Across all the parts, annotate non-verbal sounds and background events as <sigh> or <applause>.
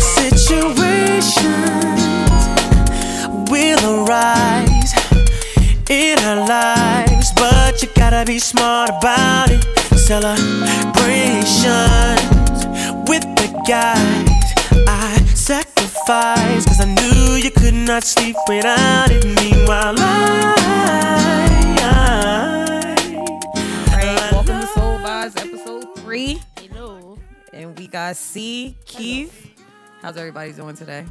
Situations will arise in our lives, but you gotta be smart about it. Celebrations with the guys I sacrificed, cause I knew you could not sleep without it. Meanwhile, I, right, welcome to Soul Vibes episode three. Hello. And we got C, Keith. How's everybody doing today?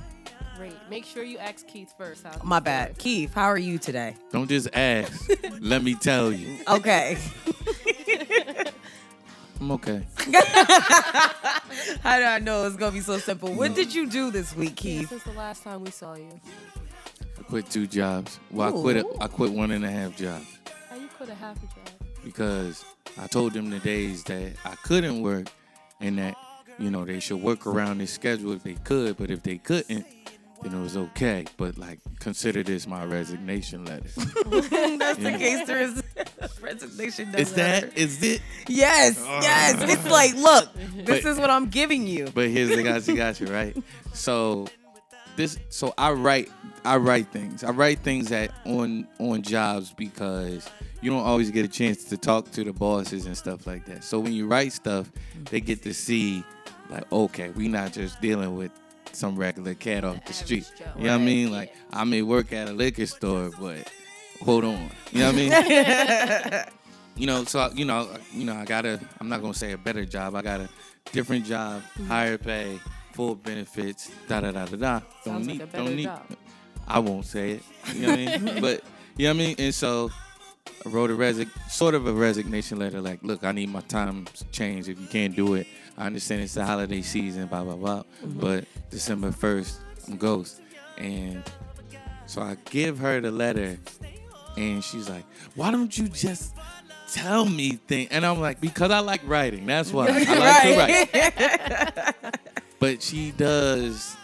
Great. Make sure you ask Keith first. How My bad. Keith, how are you today? Don't just ask. <laughs> Let me tell you. Okay. <laughs> I'm okay. <laughs> how did I know it's gonna be so simple? What did you do this week, Keith? since the last time we saw you. I quit two jobs. Well, I quit. A, I quit one and a half jobs How you quit a half a job? because I told them the days that I couldn't work, and that you know they should work around this schedule if they could. But if they couldn't, then it was okay. But like, consider this my resignation letter. <laughs> That's Yeah. the case. There is <laughs> resignation. letter. is that? Is it? Yes, oh. yes. It's like, look, <laughs> this But- is what I'm giving you. But here's the gotcha, gotcha, right? So this, so I write, I write things. I write things at on on jobs because you don't always get a chance to talk to the bosses and stuff like that. So when you write stuff, they get to see, like, okay, we not just dealing with some regular cat off the street. You know what I mean? Like I may work at a liquor store, but hold on. You know what I mean? <laughs> you know, so you know, you know, I gotta. I'm not gonna say a better job. I got a different job, mm-hmm. higher pay, full benefits, da da da da da. Don't Sounds like need, a don't need. job. I won't say it. You know what I mean? <laughs> But you know what I mean. And so I wrote a resign, sort of a resignation letter. Like, look, I need my time changed. If you can't do it, I understand it's the holiday season, blah blah blah. Mm-hmm. But December first, I'm ghost, and so I give her the letter, and she's like, "Why don't you just tell me things?" And I'm like, "Because I like writing. That's why I like to <laughs> write." <laughs> But she does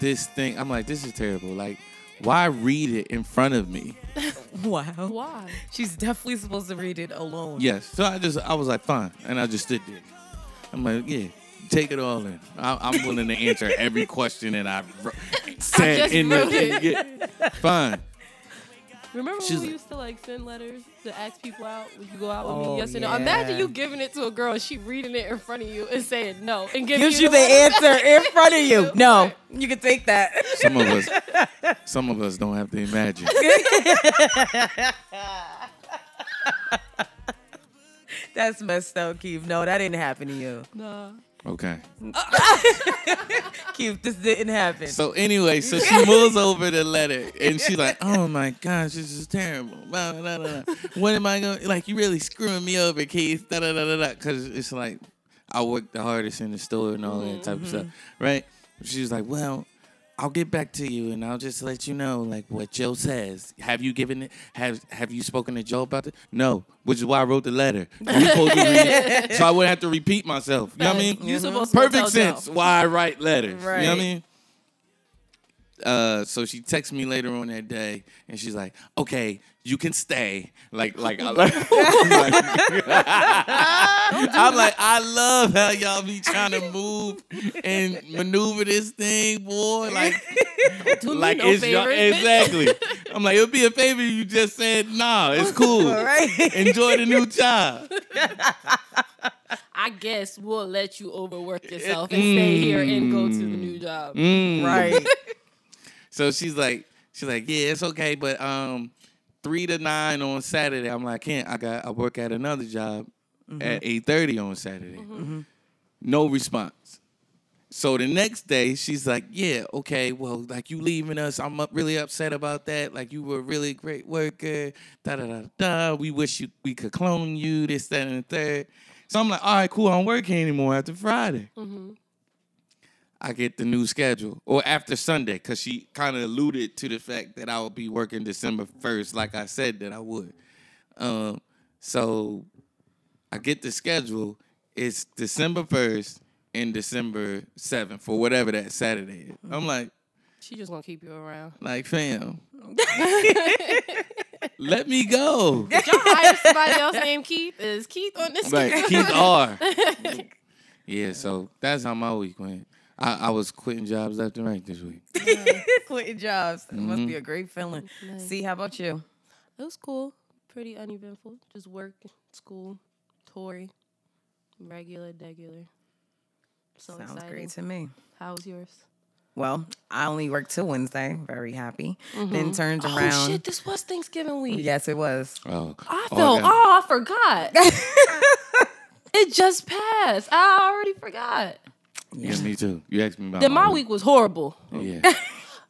this thing. I'm like, "This is terrible. Like, why read it in front of me?" <laughs> Wow. Why? She's definitely supposed to read it alone. Yes. So I just, I was like, "Fine," and I just stood there. I'm like, "Yeah." Take it all in. I, I'm willing to answer every question that I wr- said just in the. wrote it. yeah. Fine. Remember when She's we like- used to like send letters to ask people out? Would you go out with Oh, me? Yes or no? yeah. Imagine you giving it to a girl and she reading it in front of you and saying no and giving Gives you the letter. answer in front of you. <laughs> No, you can take that. Some of us, some of us don't have to imagine. <laughs> <laughs> That's messed up, Keith. No, that didn't happen to you. Nah. Okay. <laughs> Keith, this didn't happen. So anyway, so she moves over the letter and she's like, "Oh my gosh, this is terrible." Blah, blah, blah, blah. What am I going? to Like, you really screwing me over, Keith? Da da da da da. Because it's like I worked the hardest in the store and all that type of mm-hmm. stuff, right? She's like, "Well, I'll get back to you and I'll just let you know, like what Joe says. Have you given it? Have Have you spoken to Joe about it? No, which is why I wrote the letter. <laughs> You supposed to read it, so I wouldn't have to repeat myself. You know what I mean? You supposed perfect tell Joe. sense why I write letters. You know what I mean? Uh, so she texts me later on that day, and she's like, "Okay, you can stay." Like, like, I like, <laughs> I'm like, I love how y'all be trying to move and maneuver this thing, boy. Like, Do like no it's your, favors, bitch. exactly. I'm like, it'll be a favor if you just said, "Nah, it's <laughs> cool. All right. Enjoy the new job." I guess we'll let you overwork yourself and stay here and go to the new job. Mm. right. So she's like, she's like, yeah, it's okay, but um, three to nine on Saturday. I'm like, I can't. I got. I work at another job mm-hmm. at eight thirty on Saturday. Mm-hmm. Mm-hmm. No response. So the next day, she's like, yeah, okay, well, like you leaving us, I'm up really upset about that. Like you were a really great worker. Da da da da. We wish you we could clone you. This that and the third. So I'm like, all right, cool. I don't work here anymore after Friday. I get the new schedule or after Sunday because she kind of alluded to the fact that I would be working December 1st, like I said that I would. Um, so I get the schedule. It's December 1st and December 7th for whatever that Saturday is. I'm like, She just gonna keep you around. like, fam, <laughs> let me go. Y'all hire somebody else named Keith? Is Keith on this? Right, <laughs> Keith R. <laughs> yeah, so that's how my week went. I, I was quitting jobs left and right this week. <laughs> Quitting jobs. It must Mm-hmm. be a great feeling. See, how about you? It was cool. Pretty uneventful. Just work, school, Tory, regular, regular. So Sounds exciting. great to me. How was yours? Well, I only worked till Wednesday. Very happy. Then turned around. Oh shit! This was Thanksgiving week. Yes, it was. Oh, I oh, felt. Oh, I forgot. <laughs> it just passed. I already forgot. Yeah, me too. You asked me about Then my week. week was horrible Yeah. <laughs>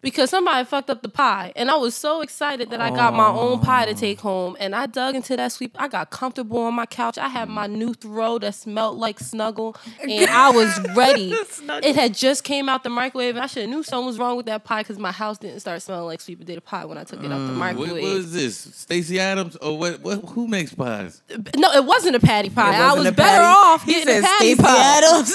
because somebody fucked up the pie, and I was so excited that I got my own pie to take home. And I dug into that sweep. I got comfortable on my couch. I had my new throw that smelled like Snuggle, and I was <laughs> ready. it had just came out the microwave, and I should have knew something was wrong with that pie because my house didn't start smelling like sweet potato pie when I took it out the microwave. What, microwave. what is this? Stacey Adams or what? What? Who makes pies? No, it wasn't a patty pie. I wasn't was a better patty. off He getting a patty Stacey pie. Adams.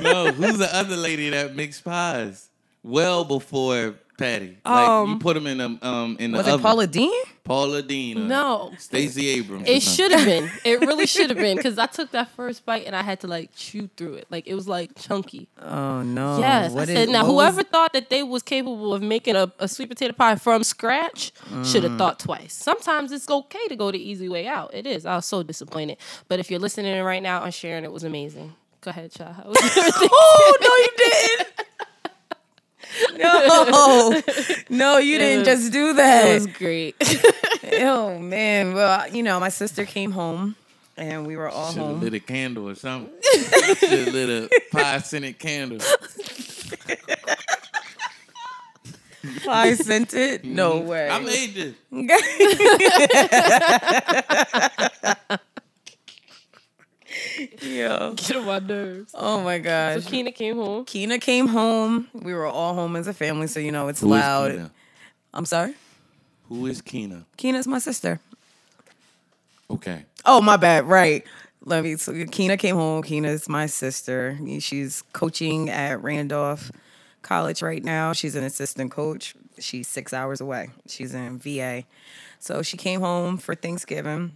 No, who's the other lady that makes pies? Well before Patty. Like Um, you put them in the um in the was oven. it Paula Deen? Paula Deen. or No. Stacey Abrams. or It something. should have been. <laughs> It really should have been because I took that first bite and I had to like chew through it. Like it was like chunky. Oh no. yes. I What said, now what was- whoever thought that they was capable of making a, a sweet potato pie from scratch should Mm. have thought twice. Sometimes it's okay to go the easy way out. It is. I was so disappointed. But if you're listening right now and sharing, it was amazing. Go ahead, child. How was everything? Oh no, you didn't. No, <laughs> no, you didn't just do that. It that. was great. <laughs> oh man. Well, you know, my sister came home, and we were all Should have home. lit a candle or something. <laughs> Should lit a pie scented candle. I sent it. No mm-hmm. way. I made this. Yo. <laughs> Get on my nerves. Oh my gosh. So gosh. Keena came home. Keena came home. We were all home as a family, so you know it's Who is loud. Keena? I'm sorry. Who is Keena? Keena's my sister. Okay. Oh, my bad. Right. Let me. So Keena came home. Keena's my sister. She's coaching at Randolph College right now. She's an assistant coach. She's six hours away. She's in VA. So she came home for Thanksgiving,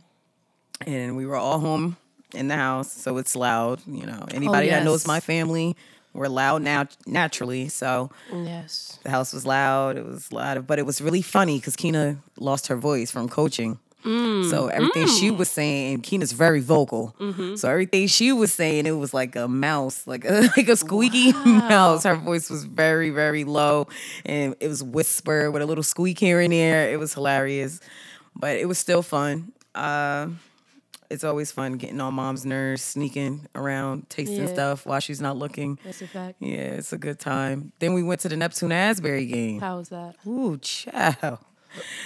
and we were all home in the house. So it's loud. You know, oh, anybody that knows my family, we're loud now naturally. So Yes. the house was loud. It was loud, but it was really funny because Keena lost her voice from coaching. Mm, so everything she mm. was saying, and Keena's very vocal. Mm-hmm. So everything she was saying, it was like a mouse, like a, <laughs> like a squeaky mouse. Her voice was very, very low, and it was whisper with a little squeak here and there. It was hilarious, but it was still fun. Uh, it's always fun getting on mom's nerves, sneaking around, tasting Yeah. stuff while she's not looking. That's a fact. Yeah, it's a good time. Then we went to the Neptune Asbury game. How was that? Ooh, child.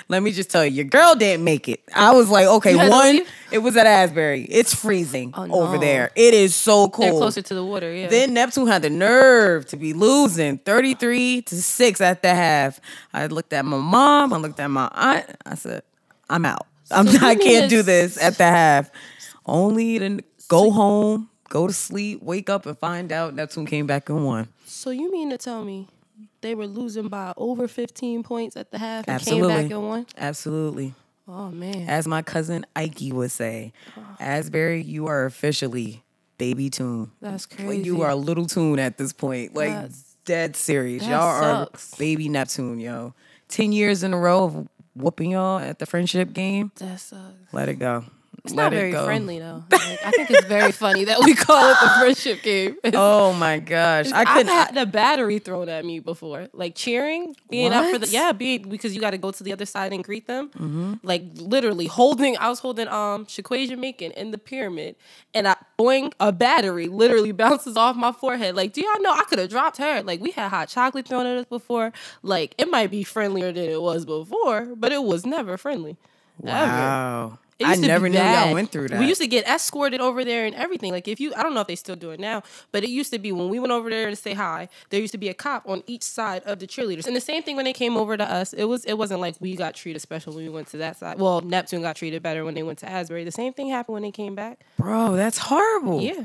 Let me just tell you, your girl didn't make it. I was like, okay, You had to one, it was at Asbury. It's freezing Oh, over there. It is so cold. They're closer to the water, yeah. Then Neptune had the nerve to be losing 33 to 6 at the half. I looked at my mom, I looked at my aunt. I said, I'm out. I'm you I can't do this at the half. Only to go home, go to sleep, wake up and find out Neptune came back and won. so you mean to tell me they were losing by over 15 points at the half and Absolutely. came back and won? Absolutely. Oh man. As my cousin Ike would say, oh. Asbury, you are officially baby tune. That's crazy. You are a little tune at this point. Like That's- dead serious. y'all sucks. are baby Neptune, yo. Ten years in a row of whooping y'all at the friendship game. That sucks. Let it go. It's Let not it very go. friendly though. Like, I think it's very <laughs> funny that we call it the friendship game. <laughs> Oh my gosh. I I've couldn't had a battery thrown at me before, like cheering, being up for the yeah, being because you got to go to the other side and greet them. Mm-hmm. Like literally holding, I was holding um Shaquasia Macon in the pyramid, and I boing a battery literally <laughs> bounces off my forehead. Like, do y'all know I could have dropped her? Like, we had hot chocolate thrown at us before. Like, it might be friendlier than it was before, but it was never friendly. Wow. It I used to be never knew y'all went through that. We used to get escorted over there and everything. Like if you, I don't know if they still do it now, but it used to be when we went over there to say hi. There used to be a cop on each side of the cheerleaders, and the same thing when they came over to us. It was, it wasn't like we got treated special when we went to that side. Well, Neptune got treated better when they went to Asbury. The same thing happened when they came back. Bro, that's horrible. Yeah,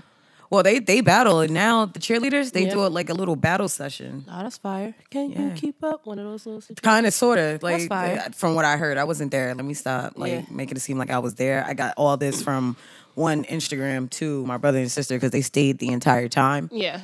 Well, they they battle and now the cheerleaders, they Yeah. do it like a little battle session. oh, that's fire. Can Yeah. you keep up one of those little situations? Kind of, sort of. Like uh, from what I heard, I wasn't there. Let me stop. Like Yeah. making it seem like I was there. I got all this from one Instagram to my brother and sister because they stayed the entire time. Yeah,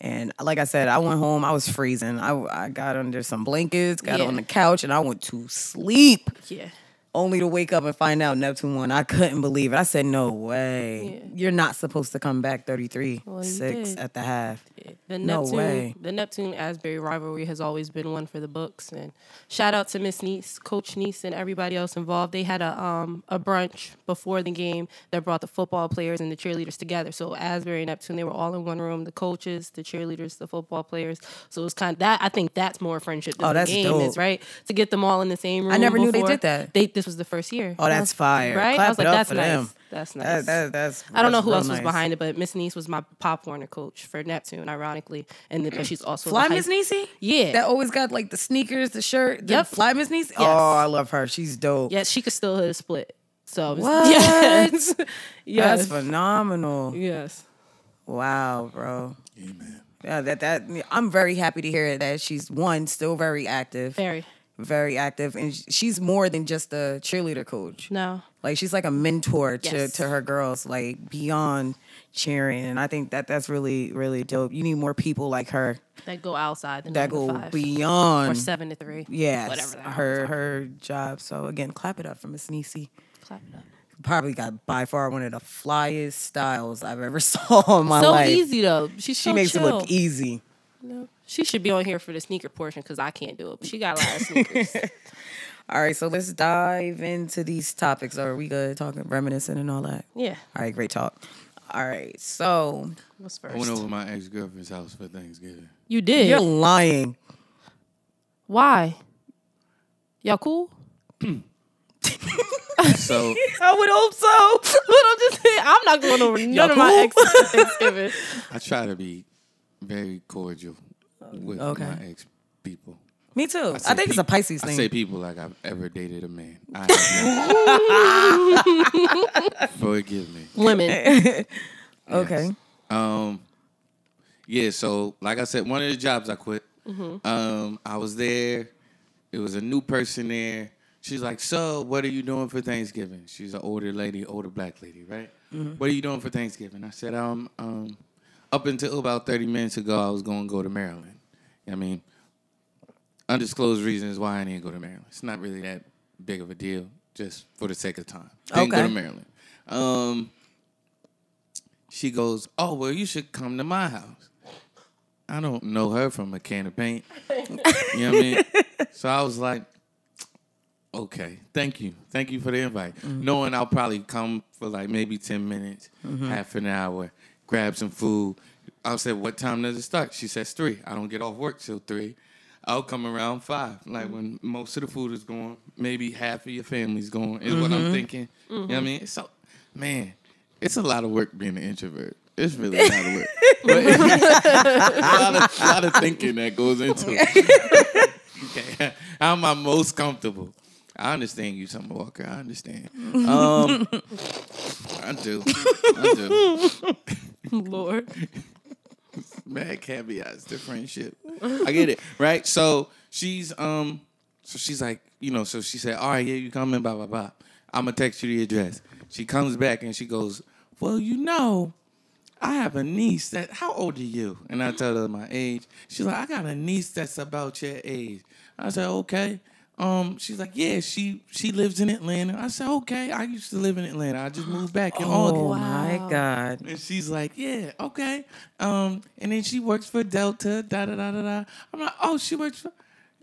And like I said, I went home. I was freezing. I, I got under some blankets, got Yeah. on the couch, and I went to sleep. Yeah. Only to wake up and find out Neptune won. I couldn't believe it. I said, "No way! Yeah. You're not supposed to come back 33 Well, 6 did. at the half." The No Neptune, way. the Neptune Asbury rivalry has always been one for the books. And shout out to Miss Niece, Coach Niece, and everybody else involved. They had a um a brunch before the game that brought the football players and the cheerleaders together. So Asbury and Neptune, they were all in one room. The coaches, the cheerleaders, the football players. So it was kind of that. I think that's more friendship than Oh, the that's game is, dope. right? To get them all in the same room. I never knew they did that. They this was the first year. Oh, that's fire! Right? Clap I was like, it up that's for nice. them. That's nice. That, that, that's. I don't know who real else was behind it, but Miss Niece was my Pop Warner coach for Neptune, ironically, and then, but she's also Fly Miss Niecy? Yeah. That always got like the sneakers, the shirt. The Yep. Fly Miss Niecy? Oh, I love her. She's dope. Yes, she could still hit a split. So What? Yes. <laughs> yes. That's phenomenal. yes. Wow, bro. Amen. Yeah, that that I'm very happy to hear that she's one still very active, Very. Very active, and she's more than just a cheerleader coach. No. Like she's like a mentor to Yes. to her girls, like beyond cheering, and I think that that's really really dope. You need more people like her That go outside the that go five. or beyond. seven to three. Yes, Whatever her her job. So again, clap it up for Miss Niecy. Clap it up. Probably got by far one of the flyest styles I've ever <laughs> saw in my So life. So easy though. She's She so makes chill. it look easy. She should be on here for the sneaker portion because I can't do it. But she got a lot of sneakers. <laughs> All right, so let's dive into these topics. Are we good talking reminiscing and all that? yeah. All right, great talk. All right, so What's I went first? over my ex girlfriend's house for Thanksgiving. You did. you're lying. Why? Y'all cool? <clears throat> So <laughs> I would hope so. <laughs> but I'm just saying, I'm not going over none of my cool? exes Thanksgiving. I try to be very cordial with Okay. my ex people. Me too. I, say think it's a peop- Pisces I thing. say people like I've ever dated a man. I. <laughs> Forgive me. Women. <laughs> okay. Um, yeah. So, like I said, one of the jobs I quit. Um, I was there. It was a new person there. She's like, "So, what are you doing for Thanksgiving?" She's an older lady, older black lady, right? What are you doing for Thanksgiving? I said, "Um, um, up until about thirty minutes ago, I was going to go to Maryland. I mean, undisclosed reasons why I didn't go to Maryland. It's not really that big of a deal, just for the sake of time. Didn't go to Maryland. Um, she goes, "Oh well, you should come to my house." I don't know her from a can of paint. you know what I mean? <laughs> So I was like, "Okay, thank you, thank you for the invite." Knowing I'll probably come for like maybe ten minutes, half an hour, grab some food. I said, "What time does it start?" She says three. I don't get off work till three. I'll come around five, like when most of the food is gone, maybe half of your family's gone, is what I'm thinking. You know what I mean? So, man, it's a lot of work being an introvert. It's really a lot of work. <laughs> But a, lot of, a lot of thinking that goes into it. okay. <laughs> How am I most comfortable? I understand you, Summer Walker. I understand. Um, <laughs> I do. I do. Lord. Mad caveats to friendship. I get it, right? So she's um, so she's like, you know, so she said, all right, yeah, you come in, blah blah blah. I'm gonna text you the address. She comes back and she goes, well, you know, I have a niece that. How old are you? And I tell her my age. She's like, I got a niece that's about your age. I said, okay. Um, she's like, yeah, she she lives in Atlanta. I said, okay. I used to live in Atlanta. I just moved back in <gasps> August. Oh my God. And she's like, yeah, okay. Um, and then she works for Delta, da da da da da. I'm like, oh, she works for.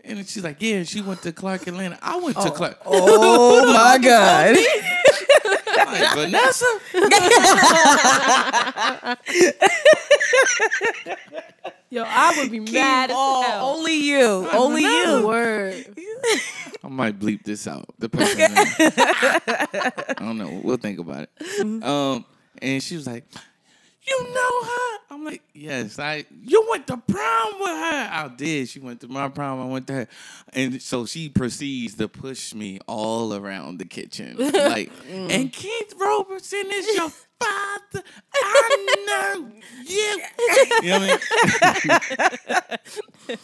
And then she's like, yeah, she went to Clark Atlanta. I went to Clark. Oh my <laughs> God. <laughs> I'm like, Vanessa. <laughs> Yo, I would be mad as Oh, hell. only you. Only you. Word. I might bleep this out. The person. I don't know. We'll think about it. <laughs> Um, and she was like, "You know her?" I'm like, "Yes, I." You went to prom with her. I did. She went to my prom. I went to her, and so she proceeds to push me all around the kitchen, <laughs> like, and Keith Robertson is your <laughs> father. I know you. <laughs> You know what I mean?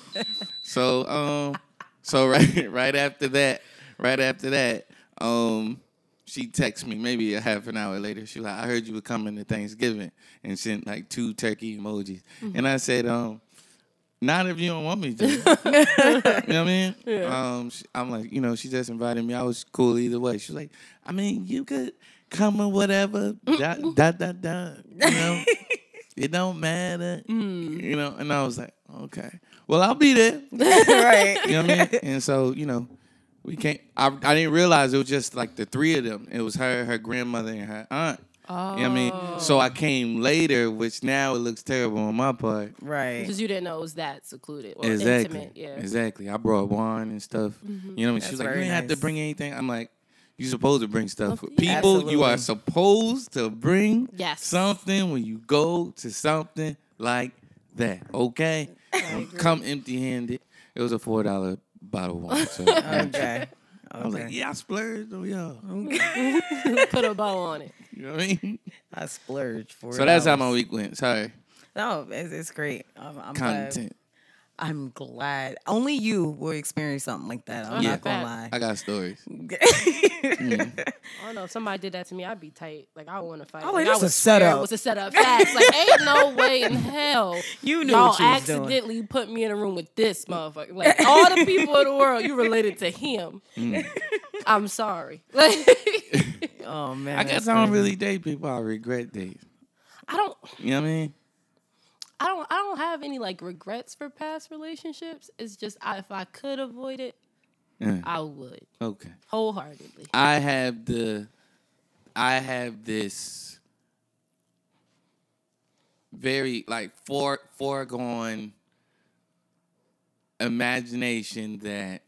so, um. So right right after that, right after that, um, she texted me maybe a half an hour later. She was like, I heard you were coming to Thanksgiving and sent like two turkey emojis. And I said, um, not if you don't want me to. <laughs> you know what I mean? Um, she- I'm like, you know, she just invited me. I was cool either way. She's like, I mean, you could come or whatever. Dot, dot, dot, dot. You know? <laughs> it don't matter. You know? And I was like, okay. Well, I'll be there. <laughs> right. You know what I mean? And so, you know, we can't. I, I didn't realize it was just like the three of them. It was her, her grandmother, and her aunt. You know what I mean? So I oh. came later, which now it looks terrible on my part. Right. Because you didn't know it was that secluded or Exactly. intimate. Yeah. Exactly. I brought wine and stuff. Mm-hmm. You know what I mean? She was like, You very ain't have to bring anything. I'm like, you're supposed to bring stuff. Of- People, you are supposed to bring Yes. something when you go to something like that. Okay? Come empty handed. It was a four dollar bottle of wine. So Okay. I was like, Okay. yeah, I splurged on y'all. <laughs> Put a bow on it. You know what I mean? I splurged for it. So that's how my week went. Sorry. No, it's, it's great. I'm, I'm glad. Content. I'm glad. Only you will experience something like that. I'm Yeah. not gonna lie. I got stories. I don't know. If somebody did that to me, I'd be tight. Like I want to fight. Oh, like, it I was a setup. It was a setup. Facts. Like ain't no <laughs> way in hell You knew y'all what you was doing. accidentally put me in a room with this motherfucker. Like all the people in the world, you related to him. Mm. I'm sorry. Like <laughs> Oh man. I guess that's I don't really date people I regret dating. I don't. You know what I mean? I don't. I don't have any like regrets for past relationships. It's just I, if I could avoid it, Yeah. I would Okay. wholeheartedly. I have the I have this very like for foregone imagination that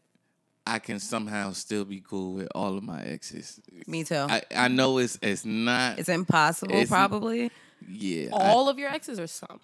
I can somehow still be cool with all of my exes. Me too. I, I know it's it's not it's impossible, It's- probably. yeah. I- All of your exes or some?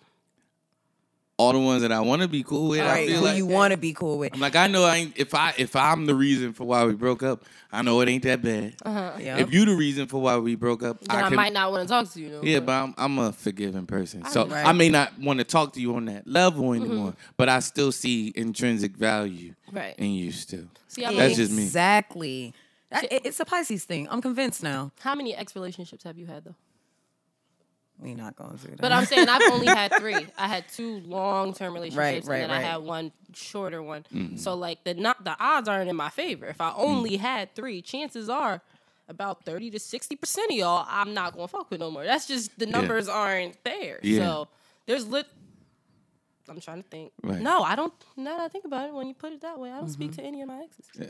All the ones that I want to be cool with. I feel Who like you want to be cool with. I'm like I know I ain't, if I if I'm the reason for why we broke up, I know it ain't that bad. Uh-huh. Yeah. If you the reason for why we broke up, Then I, can, might not want to talk to you. No Yeah, more. but I'm, I'm a forgiving person. So Right. I may not want to talk to you on that level mm-hmm. anymore, but I still see intrinsic value Right. in you still. See, I'm That's just me. Exactly. That- It's a Pisces thing. I'm convinced now. How many ex relationships have you had though? We not going through that. But I'm saying I've <laughs> only had three. I had two long term relationships, right, and then I had one shorter one. Mm-hmm. So like the not the odds aren't in my favor. If I Mm. only had three, chances are about thirty to sixty percent of y'all I'm not gonna fuck with no more. That's just the numbers aren't there. Yeah. So there's lit. I'm trying to think. Right. No, I don't. Now that I think about it, when you put it that way, I don't speak to any of my exes. Yeah.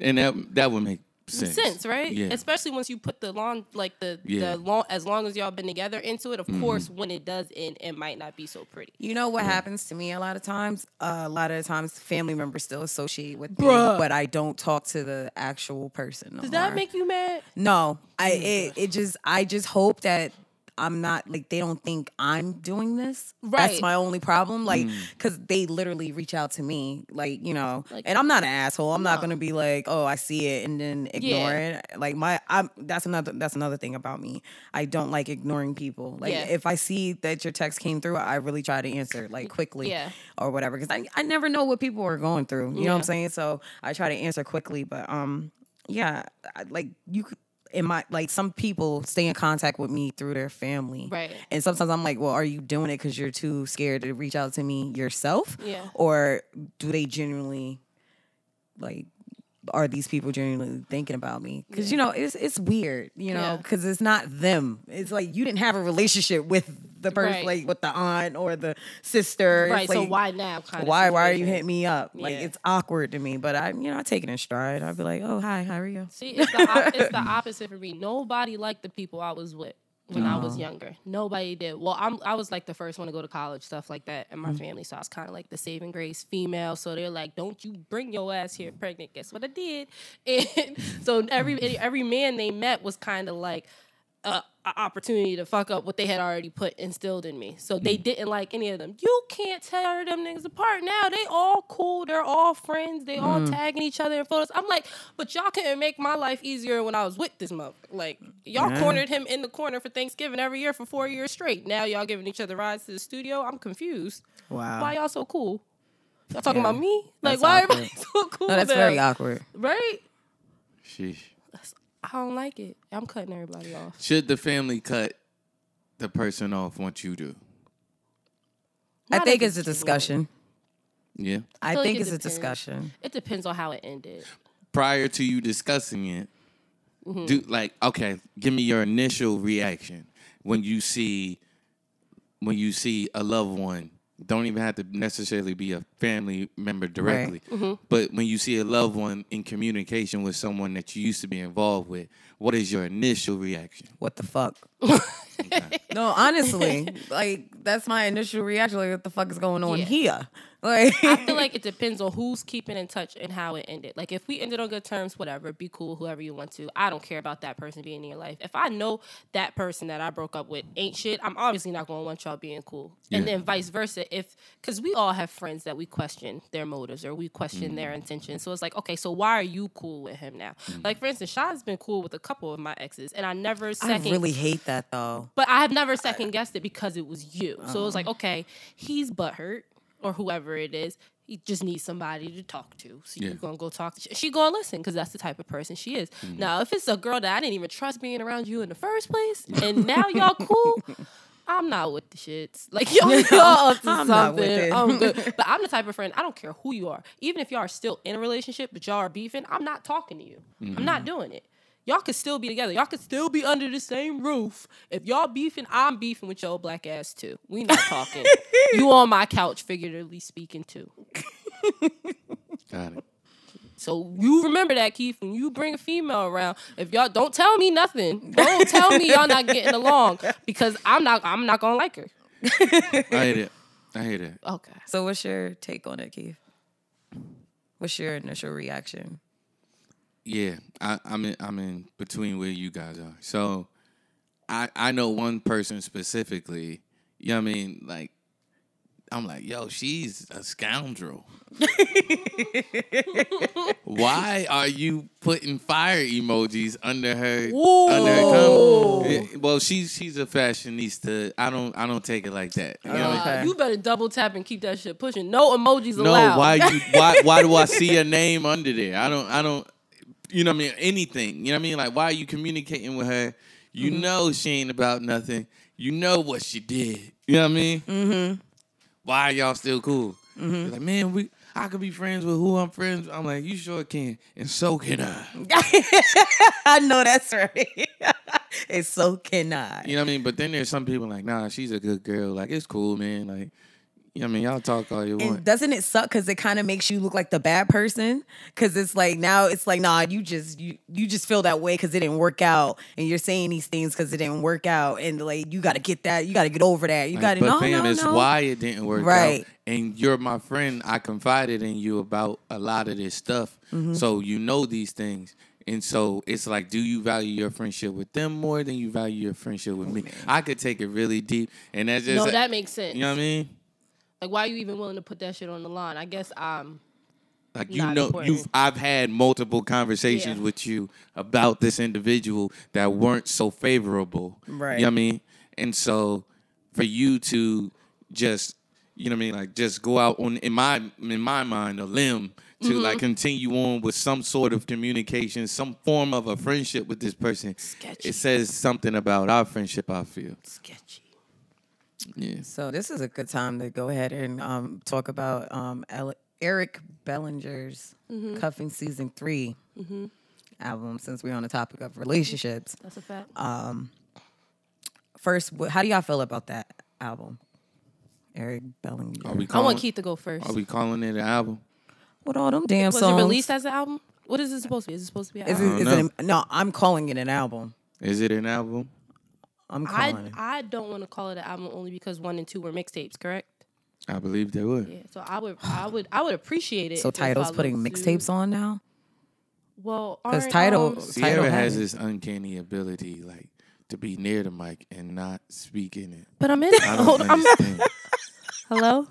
And that that would make sense. sense, right? Yeah. Especially once you put the long, like the Yeah. the long, as long as y'all been together into it. Of course, when it does end, it might not be so pretty. You know what happens to me a lot of times? Uh, a lot of times, family members still associate with Bruh. me, but I don't talk to the actual person. No Does that make you mad? No, I it, it just I just hope that I'm not like they don't think I'm doing this. Right. That's my only problem. Like, cause they literally reach out to me, like you know, Like- and I'm not an asshole. I'm not gonna be like, oh, I see it and then ignore Yeah. it. Like my, I'm that's another that's another thing about me. I don't like ignoring people. Like Yeah. if I see that your text came through, I really try to answer like quickly, Yeah. or whatever. Cause I I never know what people are going through. You know what I'm saying? So I try to answer quickly, but um, yeah, like you could. In my like, some people stay in contact with me through their family, Right. And sometimes I'm like, well, are you doing it because you're too scared to reach out to me yourself, Yeah. Or do they genuinely like? Are these people genuinely thinking about me? Because you know it's it's weird, you know, Yeah. because it's not them. It's like you didn't have a relationship with the person, Right. like with the aunt or the sister. It's Right. so like, why now? Kind of why why are you hitting me up? Like Yeah. it's awkward to me, but I you know I take it in stride. I'd be like, oh hi, how are you? See, it's the, op- it's the <laughs> opposite for me. Nobody liked the people I was with when I was uh-huh. younger. Nobody did. Well, I'm I was like the first one to go to college, stuff like that, in my mm. family. So I was kind of like the saving grace female. So they're like, "Don't you bring your ass here pregnant?" Guess what I did? <laughs> And so every every man they met was kind of like. A, a opportunity to fuck up what they had already put instilled in me. So they hmm. didn't like any of them. You can't tear them niggas apart now. They all cool. They're all friends. They all hmm. tagging each other in photos. I'm like, but y'all couldn't make my life easier when I was with this mother. Like y'all Yeah. cornered him in the corner for Thanksgiving every year for four years straight. Now y'all giving each other rides to the studio. I'm confused. Wow. Why y'all so cool? Y'all talking Yeah. about me? Like That's why awkward. everybody <laughs> so cool? No, that's now? very awkward. right. Sheesh. I don't like it. I'm cutting everybody off. Should the family cut the person off once you do? I Not think if it's a too long. discussion. Yeah. I feel like think it it's a depends. discussion. It depends on how it ended. Prior to you discussing it, Mm-hmm. do like okay, give me your initial reaction when you see when you see a loved one. Don't even have to necessarily be a family member directly, Mm-hmm. but when you see a loved one in communication with someone that you used to be involved with, what is your initial reaction? What the fuck? no, honestly, <laughs> like that's my initial reaction. Like, what the fuck is going on Yeah. here? Like, I feel <laughs> like it depends on who's keeping in touch and how it ended. Like if we ended on good terms, whatever, be cool, whoever you want to. I don't care about that person being in your life. If I know that person that I broke up with ain't shit, I'm obviously not gonna want y'all being cool. And then vice versa. If because we all have friends that we question their motives or we question their Mm. intentions. So it's like, okay, so why are you cool with him now? Like for instance, Shad's been cool with a couple of my exes, and I never I second really hate that though. but I have never second guessed it because it was you. So it was Uh-huh. like, okay, he's butthurt or whoever it is. He just needs somebody to talk to. So Yeah. you're gonna go talk. To, she gonna listen because that's the type of person she is. Mm. Now, if it's a girl that I didn't even trust being around you in the first place, and now y'all <laughs> cool. I'm not with the shits. <laughs> Like y'all, <laughs> y'all up to I'm not with something. it. I'm good. But I'm the type of friend. I don't care who you are. Even if y'all are still in a relationship, but y'all are beefing, I'm not talking to you. I'm not doing it. Y'all could still be together. Y'all could still be under the same roof. If y'all beefing, I'm beefing with your old black ass too. We not talking. <laughs> you on my couch, figuratively speaking too. Got it. So you remember that, Keith, when you bring a female around. If y'all don't tell me nothing, don't tell me y'all not getting along because I'm not. I'm not gonna like her. I hate it. I hate it. Okay. So, what's your take on it, Keith? What's your initial reaction? Yeah, I, I'm in. I'm in between where you guys are. So, I I know one person specifically. You know what I mean? Like, I'm like, yo, she's a scoundrel. <laughs> Why are you putting fire emojis under her under her comment? Eh, Well, she's she's a fashionista. I don't I don't take it like that. You know what I mean? Uh, you better double tap and keep that shit pushing. No emojis No, allowed. why you why why do I see <laughs> a name under there? I don't I don't you know what I mean anything. You know what I mean? Like why are you communicating with her? You Mm-hmm. know she ain't about nothing. You know what she did. You know what I mean? Mm-hmm. Why are y'all still cool? Mm-hmm. Like, man, we I could be friends with who I'm friends. with." I'm like, you sure can, and so can I. <laughs> I know that's right. <laughs> and so can I. You know what I mean? But then there's some people like, nah, she's a good girl. Like it's cool, man. Like, you know what I mean? Y'all talk all you And want. doesn't it suck because it kind of makes you look like the bad person? Because it's like now it's like nah, you just you you just feel that way because it didn't work out, and you're saying these things because it didn't work out, and like you got to get that, you got to get over that, you got to but no fam, no it's no. why it didn't work Right. out. And you're my friend. I confided in you about a lot of this stuff, Mm-hmm. so you know these things. And so it's like, do you value your friendship with them more than you value your friendship with me? I could take it really deep, and that's just No, that makes sense. you know what I mean. Like, why are you even willing to put that shit on the line? I guess um, Like you Not know, important. you've I've had multiple conversations Yeah. with you about this individual that weren't so favorable. Right. You know what I mean? And so for you to just you know what I mean, like just go out on in my in my mind a limb to Mm-hmm. like continue on with some sort of communication, some form of a friendship with this person. Sketchy. It says something about our friendship, I feel. sketchy. Yeah. So this is a good time to go ahead and um, talk about um, El- Eric Bellinger's Mm-hmm. Cuffing Season 3 album. Since we're on the topic of relationships, That's a fact. first, wh- how do y'all feel about that album? Eric Bellinger. Are we I want Keith to go first. Are we calling it an album? With all them damn Was songs. it released as an album? What is it supposed to be? Is it supposed to be an Is it, is it a- no, I'm calling it an album. Is it an album? I'm I, calling it. I don't want to call it an album only because one and two were mixtapes, correct? I believe they would. Yeah. So I would I would I would appreciate it. So Tidal's putting mixtapes on now. Well, because title, Tidal- um, Sierra had has this uncanny ability, like to be near the mic and not speak in it. but I'm in. I <laughs> Hold don't on. Understand. hello.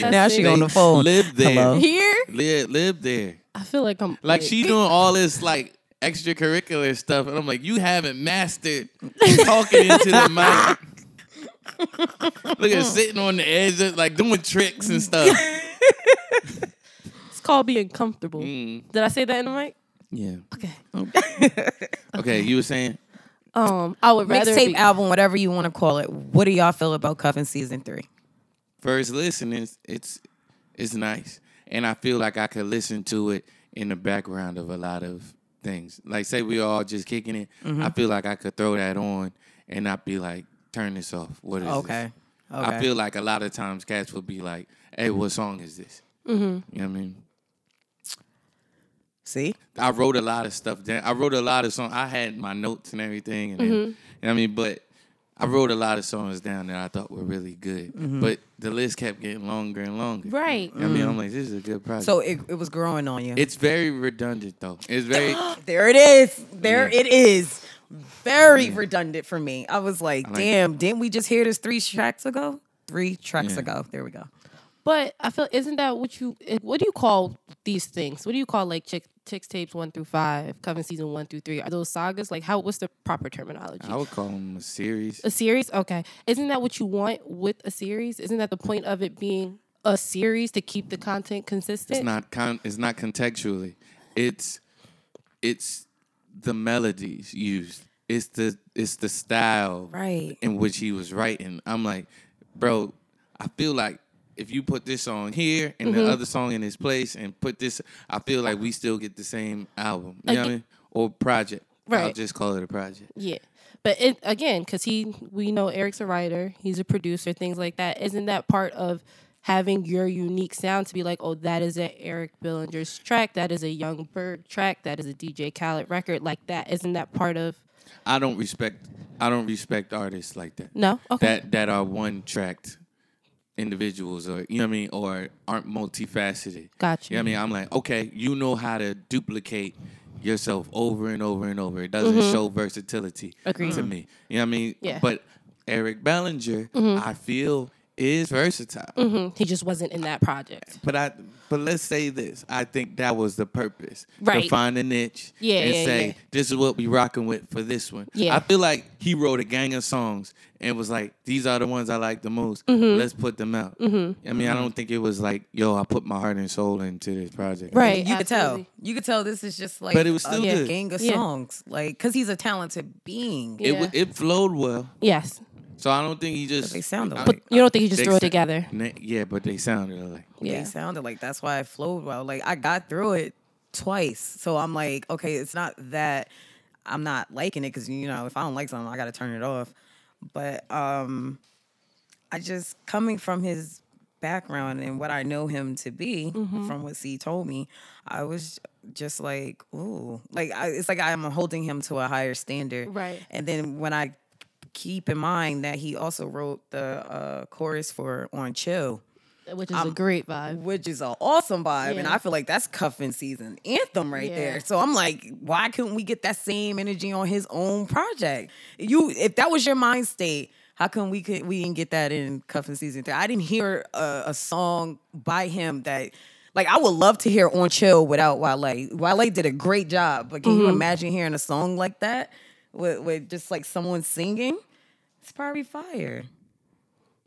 Now she on the phone. Live there. Hello? Here. Live, live there. I feel like I'm Like she doing all this like extracurricular stuff, and I'm like, you haven't mastered talking into the mic. Look at sitting on the edge, of, like doing tricks and stuff. It's called being comfortable. Mm. Did I say that in the mic? Yeah. Okay. Okay, you were saying Um, I would rather Mixtape be- album, whatever you want to call it. What do y'all feel about Cuffing season three? first listen is it's it's nice, and I feel like I could listen to it in the background of a lot of things. Like say we all just kicking it, Mm-hmm. I feel like I could throw that on and not be like, turn this off. What is this? Okay. Okay. I feel like a lot of times cats will be like, "Hey, what song is this?" Mm-hmm. You know what I mean? See? I wrote a lot of stuff down. I wrote a lot of songs. I had my notes and everything, and then, you know what I mean, but I wrote a lot of songs down that I thought were really good. Mm-hmm. But the list kept getting longer and longer. Right. I mean, I'm mm-hmm. like, this is a good project. So it, it was growing on you. it's very redundant though. It's very <gasps> there it is. There Yeah. it is. Very redundant for me. I was like, like damn, didn't we just hear this three tracks ago? Three tracks Yeah. ago. There we go. But I feel isn't that what you what do you call these things? What do you call like chick chicks tapes one through five, Cuffing season one through three? Are those sagas? Like how what's the proper terminology? I would call them a series. A series? Okay. Isn't that what you want with a series? Isn't that the point of it being a series to keep the content consistent? It's not con- it's not contextually. It's it's the melodies used. It's the it's the style Right. in which he was writing. I'm like, bro, I feel like if you put this song here and Mm-hmm. the other song in its place and put this, I feel like we still get the same album. You know what I mean? Or project. Right. I'll just call it a project. Yeah. But it again, because he we know Eric's a writer, he's a producer, things like that. Isn't that part of having your unique sound to be like, oh, that is a Eric Bellinger's track, that is a Young Bird track, that is a DJ Khaled record, like that. Isn't that part of I don't respect I don't respect artists like that. no? Okay. That that are one tracked individuals or you know what I mean or aren't multifaceted. Gotcha. You know what I mean? I'm like, okay, you know how to duplicate yourself over and over and over. It doesn't show versatility Mm-hmm. Agreed. to me. You know what I mean? Yeah. Mm-hmm. But Eric Bellinger, I feel is versatile. Mhm. He just wasn't in that project. But I but let's say this. I think that was the purpose. Right. To Right. find a niche Yeah, and yeah, say, yeah. this is what we rocking with for this one. Yeah. I feel like he wrote a gang of songs and was like, these are the ones I like the most. Mm-hmm. Let's put them out. Hmm. I mean, I don't think it was like, yo, I put my heart and soul into this project. Right. You could tell. You could tell this is just like But it was a still good. gang of Yeah. songs. Like, because he's a talented being. It, Yeah. wa- it flowed well. Yes. So I don't think he just. they sound I- alike. But you don't think he just they threw it together? Na- Yeah, but they sounded alike. They sounded like that's why I flowed well. Like I got through it twice, so I'm like, okay, it's not that I'm not liking it because you know if I don't like something, I got to turn it off. But um, I just coming from his background and what I know him to be from what C told me, I was just like, ooh, like I, it's like I'm holding him to a higher standard, Right. And then when I keep in mind that he also wrote the uh, chorus for On Chill Which is a great vibe. which is an awesome vibe. And I feel like that's cuffing season anthem right Yeah. there. So I'm like, why couldn't we get that same energy on his own project? You, if that was your mind state, how come we could we didn't get that in cuffing season three? I didn't hear a, a song by him that. Like I would love to hear on chill without Wale. Wale did a great job, but can Mm-hmm. you imagine hearing a song like that with, with just like someone singing? It's probably fire.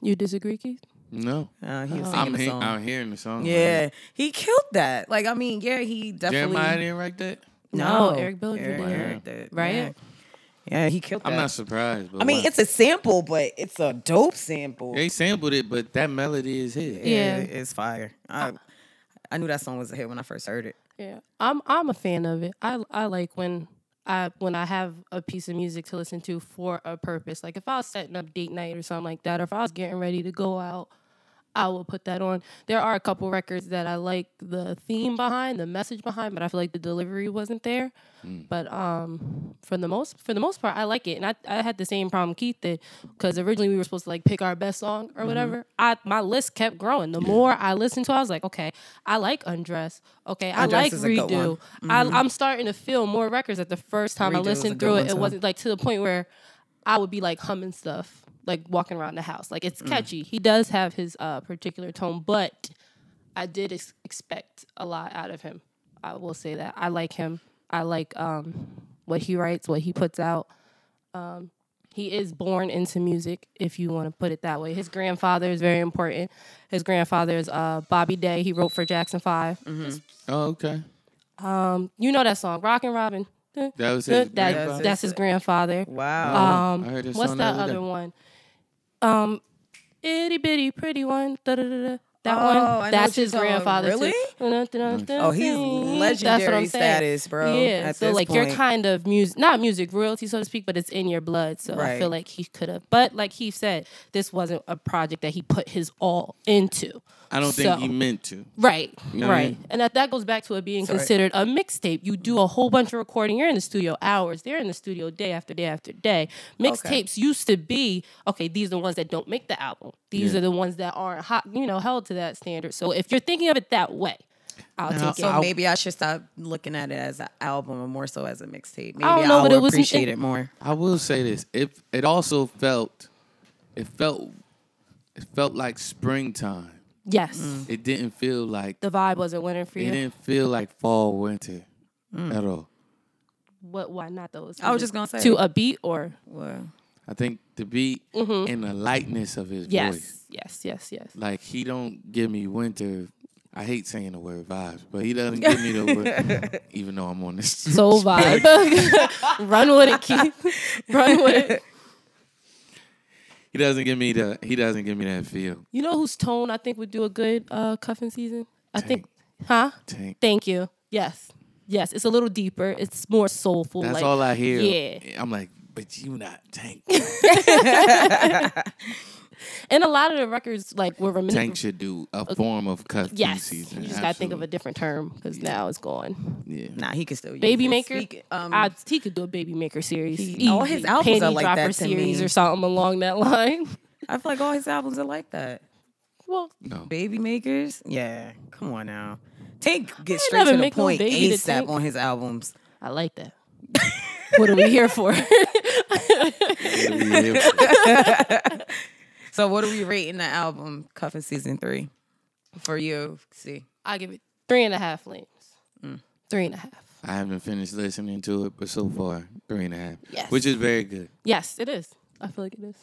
You disagree, Keith? No. Uh, he was singing I'm, the he- song. I'm hearing the song. Yeah, he killed that. Like, I mean, yeah, he definitely. Jeremih didn't write that? No, Eric Bellinger Eric did. Bellinger did, Right? Yeah. Yeah, he killed that. I'm not surprised. But I mean, why? it's a sample, but it's a dope sample. They sampled it, but that melody is his. Yeah. yeah, it's fire. I, I knew that song was a hit when I first heard it. Yeah, I'm I'm a fan of it. I I like when I when I have a piece of music to listen to for a purpose. Like if I was setting up date night or something like that, or if I was getting ready to go out, I will put that on. There are a couple records that I like the theme behind, the message behind, but I feel like the delivery wasn't there. Mm. But um, for the most for the most part, I like it, and I, I had the same problem Keith did because originally we were supposed to like pick our best song or mm-hmm. whatever. I my list kept growing. The more I listened to, it, I was like, okay, I like Undress. Okay, I Undress like is a good Redo. one. I, mm-hmm. I'm starting to feel more records that the first time I Redo a listened through it, it wasn't like to the point where I would be like humming stuff, like walking around the house. Like Mm. it's catchy. He does have his uh, particular tone, but I did ex- expect a lot out of him. I will say that I like him. I like um, what he writes, what he puts out. Um, he is born into music, if you want to put it that way. His grandfather is very important. His grandfather is uh, Bobby Day. He wrote for Jackson 5 Mm-hmm. Oh, okay. Um, you know that song, Rockin' Robin. That was his That- grandfather? that's his grandfather. Wow. Um, I heard this what's song that other day. other one? Um, itty bitty pretty one. Da-da-da-da. That Oh, I know one. what That's you're his talking about. grandfather. Really? Too. Oh, he's legendary status, bro, Yeah. at so this like you're kind of music, not music royalty, so to speak, but it's in your blood. So I feel like he could have. But like he said, this wasn't a project that he put his all into. I don't think So- he meant to. Right, know what I right, mean? and that, that goes back to it being Sorry. considered a mixtape. You do a whole bunch of recording. You're in the studio hours. They're in the studio day after day after day. Mixtapes used to be okay. These are the ones that don't make the album. These Yeah. are the ones that aren't hot, you know, held to that standard. So if you're thinking of it that way, I'll Now, take it. So it. maybe I should stop looking at it as an album or more so as a mixtape. Maybe I don't know, I'll but it appreciate it- it more. I will say this. It it also felt it felt it felt like springtime. yes, Mm. It didn't feel like the vibe wasn't winter for you. it didn't feel like fall winter Mm. at all. What? Why not those? I was just gonna say. to a beat or Well, I think the beat and the lightness of his Mm-hmm. yes, voice. yes, yes, yes. Like he don't give me winter. I hate saying the word vibes, but he doesn't give me the word. <laughs> Even though I'm on this, <laughs> Soul <laughs> vibe. Run with it, Keith. Run with it. he doesn't give me the. He doesn't give me that feel. You know whose tone I think would do a good uh, cuffing season? I think, huh? Tank. Thank you. Yes, yes. It's a little deeper. It's more soulful. That's like, all I hear. Yeah, I'm like, but you not Tank. <laughs> and a lot of the records like were Tank should do a form of cut Yes, season. you just gotta think of a different term because now it's gone. Yeah. nah, he could still use Baby maker. Speak- um, I, he could do a baby maker series. He- all his Easy. albums are like dropper that to series me. or something along that line. I feel like all his albums are like that. well, No. Baby makers, yeah. Come on now. Tank gets straight to the point baby to ASAP on his albums. I like that. <laughs> what are we here for? <laughs> So what are we rating the album Cuffing Season 3 for you? See. I give it three and a half lanes. Mm. Three and a half. I haven't finished listening to it, but so far three and a half, Yes. which is very good Yes, it is. I feel like it is.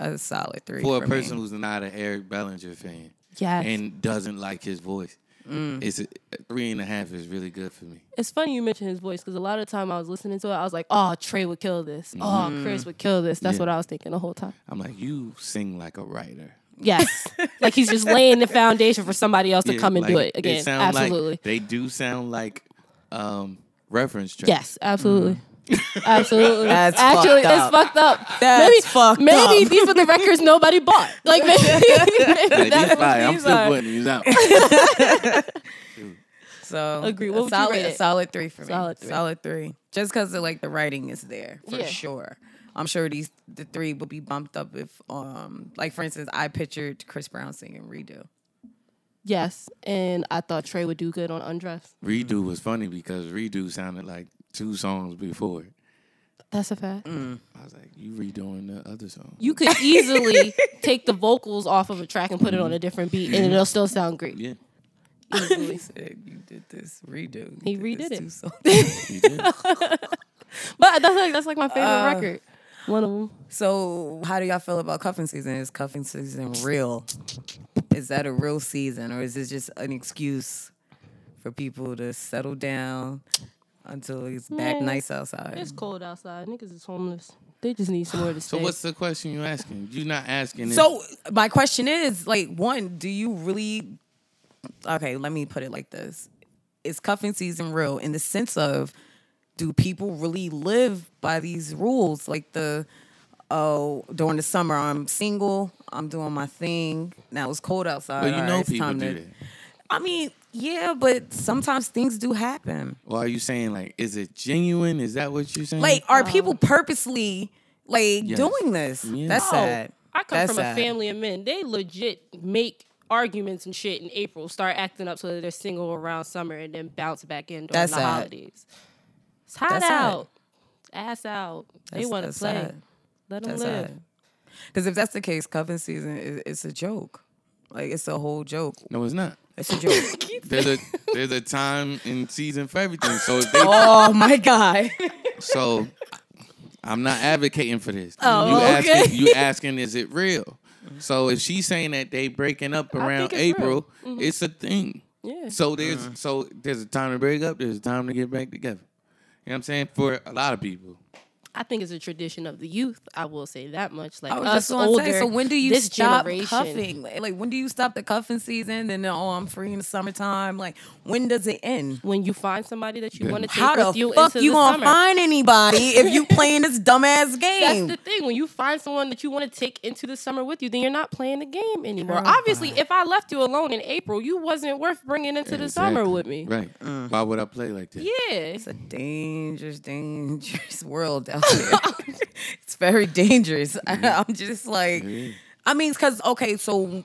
A solid 3 for for a person me. who's not an Eric Bellinger fan Yes. and doesn't like his voice. Mm. It's a, three and a half is really good for me. it's funny you mentioned his voice because a lot of time I was listening to it, I was like, "Oh, Trey would kill this. Oh, Chris would kill this." That's Yeah. what I was thinking the whole time. I'm like, you sing like a writer. Yes, <laughs> like he's just laying the foundation for somebody else to come and do it again. sound like- Absolutely. they do sound like um, reference tracks. Yes, absolutely. Absolutely. That's Actually, fucked it's up. fucked up. That's maybe, fucked maybe up. these are the records nobody bought. Like <laughs> maybe, maybe Like, that's these what. I'm these still are. putting these out. <laughs> So Agree. a What would you solid, rate a it? solid three for me. Solid three. Solid three. Just because like the writing is there for Yeah. sure. I'm sure these the three would be bumped up if um like for instance I pictured Chris Brown singing redo. Yes, and I thought Trey would do good on Undress. Redo was funny because Redo sounded like two songs before. it. That's a fact. Mm. I was like, you redoing the other song. You could easily <laughs> take the vocals off of a track and put it on a different beat, and it'll still sound great. Yeah, He said you did this redo. You He did redid this it. too, so- <laughs> did. <laughs> But that's like that's like my favorite Uh, record. One of them. So, how do y'all feel about cuffing season? Is cuffing season real? Is that a real season, or is it just an excuse for people to settle down until it's back Man, nice outside? It's cold outside. Niggas is homeless. They just need somewhere to <sighs> stay. So what's the question you asking? You're not asking. if- So, my question is, like, one, do you really? Okay, let me put it like this: Is cuffing season real in the sense of? Do people really live by these rules? Like the oh, during the summer I'm single, I'm doing my thing. Now it's cold outside. But you all know right, people do to- that. I mean, yeah, but sometimes things do happen. Well, are you saying like, is it genuine? Is that what you're saying? Like, are uh, people purposely like Yes. doing this? Yeah. That's No, sad. I come That's from sad. a family of men. They legit make arguments and shit in April, start acting up so that they're single around summer, and then bounce back in during That's the sad. holidays. It's hot That's sad. out, ass out. they That's- want to that's play. sad. Let them That's live. sad. Because if that's the case, cuffing season is it's a joke. Like it's a whole joke. no, it's not. It's a joke. <laughs> There's a there's a time and season for everything. So if <laughs> they oh my god. So I'm not advocating for this. Oh, you okay. asking you asking is it real? So if she's saying that they breaking up around think it's real. April, it's a thing. Yeah. So there's Mm. so there's a time to break up. There's a time to get back together. You know what I'm saying? For a lot of people. I think it's a tradition of the youth. I will say that much. Like I was us just older. say, so when do you this stop generation, cuffing? Like, like, when do you stop the cuffing season? And Then oh, I'm free in the summertime. Like when does it end? When you find somebody that you Yeah. want to take How with the you fuck into you the gonna summer. find anybody if you <laughs> playing this dumbass game? That's the thing. When you find someone that you want to take into the summer with you, then you're not playing the game anymore. Girl, Obviously, if I left you alone in April, you wasn't worth bringing into the summer with me. Right. Mm. Why would I play like that? Yeah. it's a dangerous, dangerous world out <laughs> it's very dangerous. <laughs> I'm just like, Yeah. I mean, because okay, so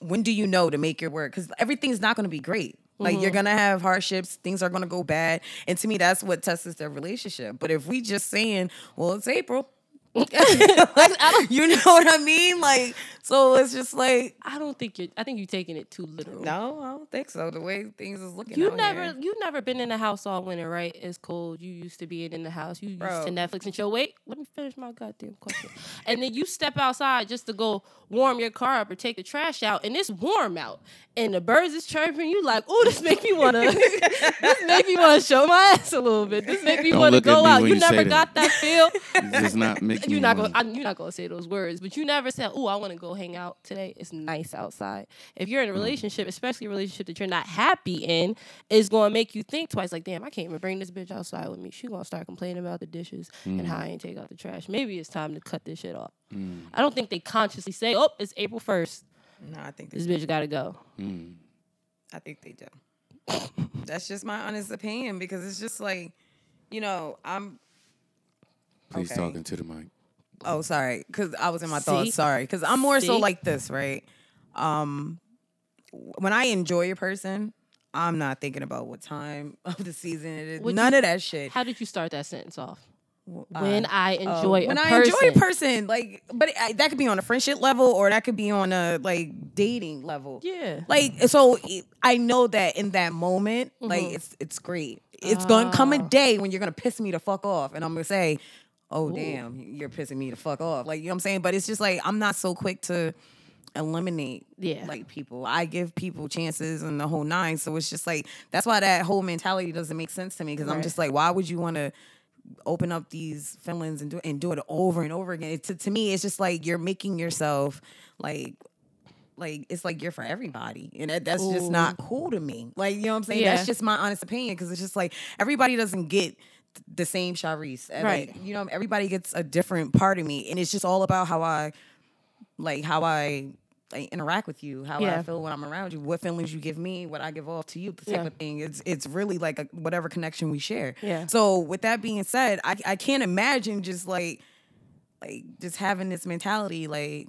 when do you know to make your work? Because everything's not going to be great. Like you're mm-hmm. gonna have hardships, things are gonna go bad, and to me, that's what tests their relationship. But if we just saying, "Well, it's April," <laughs> like, you know what I mean? Like, so it's just like, I don't think you're. I think you're taking it too literal. no, I don't think so. The way things is looking, You never, here. you never been in the house all winter, right? It's cold. You used to being in the house. You used Bro. to Netflix and chill. Wait, let me finish my goddamn question. and then you step outside just to go warm your car up or take the trash out, and it's warm out, and the birds is chirping. You like, oh, this make me wanna, <laughs> this make me wanna show my ass a little bit. This make me Don't wanna go out. You you never got that feel. <laughs> It does not make <laughs> You're not gonna, I, you're not gonna say those words, but you never said, "Oh, I want to go hang out today. It's nice outside." If you're in a Mm. relationship, especially a relationship that you're not happy in, is going to make you think twice. Like, damn, I can't even bring this bitch outside with me. She gonna start complaining about the dishes and Mm. how I ain't take out the trash. Maybe it's time to cut this shit off. I don't think they consciously say, "Oh, it's April 1st. No, I think This bitch got to go." Mm. I think they do. <laughs> That's just my honest opinion because it's just like, you know, I'm. Please Okay. talking to the mic. Oh, sorry, because I was in my See? thoughts. Sorry, because I'm more so like this, right? Um, when I enjoy a person, I'm not thinking about what time of the season it is. Would None you- of that shit. How did you start that sentence off? Uh, When I oh, enjoy when a I person. enjoy a person, like, but it, I, that could be on a friendship level or that could be on a like dating level. Yeah. Like, so it- I know that in that moment, like, Mm-hmm. it's it's great. It's gonna come Ah. a day when you're gonna piss me the fuck off, and I'm gonna say, "Oh damn, you're pissing me the fuck off." Like, you know what I'm saying? But it's just like I'm not so quick to eliminate Yeah. like people. I give people chances and the whole nine. So it's just like that's why that whole mentality doesn't make sense to me because I'm just like, why would you want to open up these feelings and do and do it over and over again? It, to, to me, it's just like you're making yourself like like it's like you're for everybody and that, that's just not cool to me like you know what i'm saying Yeah. that's just my honest opinion because it's just like everybody doesn't get the same Sharice. And, Right. Like, you know, everybody gets a different part of me, and it's just all about how I, like, how I. like, interact with you, how Yeah. I feel when I'm around you, what feelings you give me, what I give off to you, the type Yeah. of thing. It's it's really like a, whatever connection we share. Yeah. So with that being said, I I can't imagine just like like just having this mentality like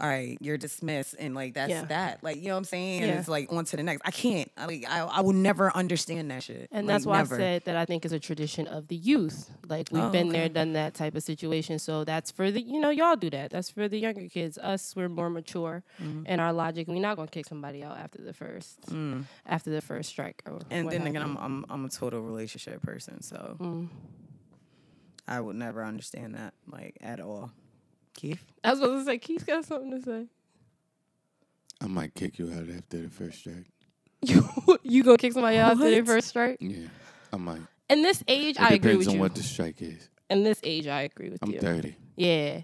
all right, you're dismissed, and like that's Yeah. that. Like you know what I'm saying? Yeah. it's like on to the next. I can't. I like I, I will never understand that shit. And Like, that's why never. I said that I think is a tradition of the youth. Like we've Oh, been there, done that type of situation. So that's for the you know y'all do that. That's for the younger kids. Us, we're more mature Mm-hmm. in our logic. We're not gonna kick somebody out after the first after the first strike. Or Mm. And then again. I'm I'm I'm a total relationship person, so Mm. I would never understand that like at all. Keith, I was supposed to say Keith's got something to say. I might kick you out after the first strike. <laughs> You you gonna kick somebody out after their first strike? Yeah, I might. In this age, It I agree with you. depends with on what the strike is. In this age, I agree with you. I'm 30. Yeah.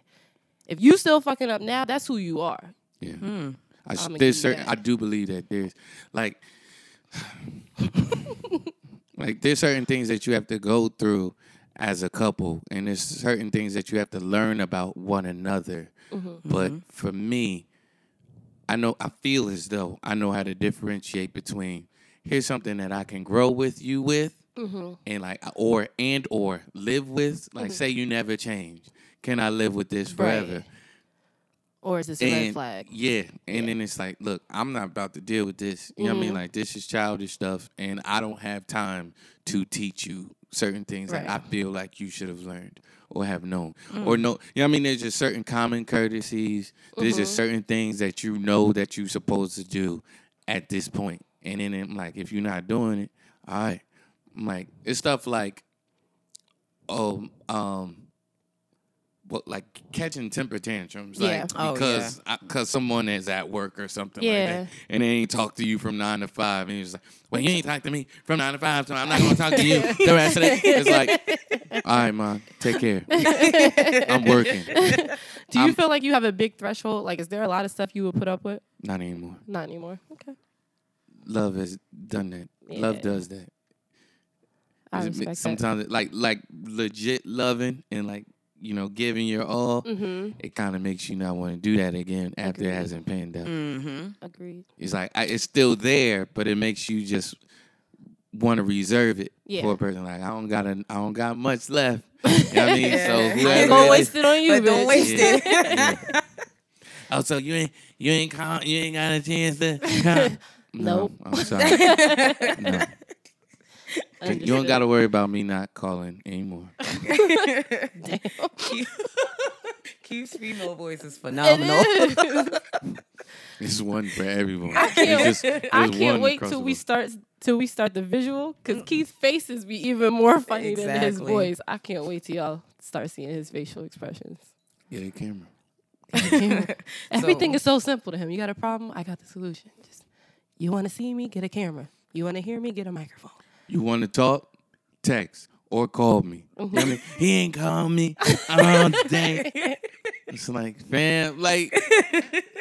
If you still fucking up now, that's who you are. Yeah. Hmm. I, sh- I'ma there's certain. that. I do believe that there's like, <laughs> like there's certain things that you have to go through as a couple, and there's certain things that you have to learn about one another. Mm-hmm. But for me, I know I feel as though I know how to differentiate between here's something that I can grow with you with, Mm-hmm. and like or and or live with. Like say you never change, can I live with this Right. Forever? Or is this a red And- flag? Yeah. And then it's like, look, I'm not about to deal with this. You know what I Mm-hmm. mean? Like this is childish stuff and I don't have time to teach you certain things that I feel like you should have learned or have known. Mm. Or no you know what I mean? There's just certain common courtesies. There's just Mm-hmm. certain things that you know that you're supposed to do at this point. And then I'm like, if you're not doing it, all right. I'm like, it's stuff like, oh, um, well, like catching temper tantrums, Yeah. like Oh, because because someone is at work or something Yeah. like that, and they ain't talk to you from nine to five, and you're like, well, you ain't talk to me from nine to five, so I'm not gonna talk to you the rest of the. It's like, all right, mom, take care. I'm working. Do you I'm- feel like you have a big threshold? Like, is there a lot of stuff you would put up with? Not anymore. Not anymore. Okay. Love has done that. Love does that. I it- respect sometimes it, like like legit loving and like you know giving your all, Mm-hmm. it kind of makes you not want to do that again after it hasn't panned out. Mm-hmm. Agreed. It's like I, it's still there, but it makes you just want to reserve it Yeah. for a person. Like I don't got a, I don't got much left. <laughs> You know what I mean? So I I ain't whoever gonna waste it on you, But don't bitch. waste Yeah. it. <laughs> yeah. Oh, so you ain't you ain't call, you ain't got a chance to. <laughs> Come. Nope. No, I'm sorry. no. You don't got to worry about me not calling anymore. <laughs> Damn. Keith's female voice is phenomenal. <laughs> It's one for everyone. I can't, It's just- I can't wait till the we start till we start the visual because Keith's mm. faces be even more funny than his voice. I can't wait till y'all start seeing his facial expressions. Yeah, the camera. <laughs> Everything So- is so simple to him. You got a problem? I got the solution. Just you want to see me? Get a camera. You want to hear me? Get a microphone. You want to talk? Text or call me. You know what I Mm-hmm. mean? He ain't call me all day. It's like, fam, like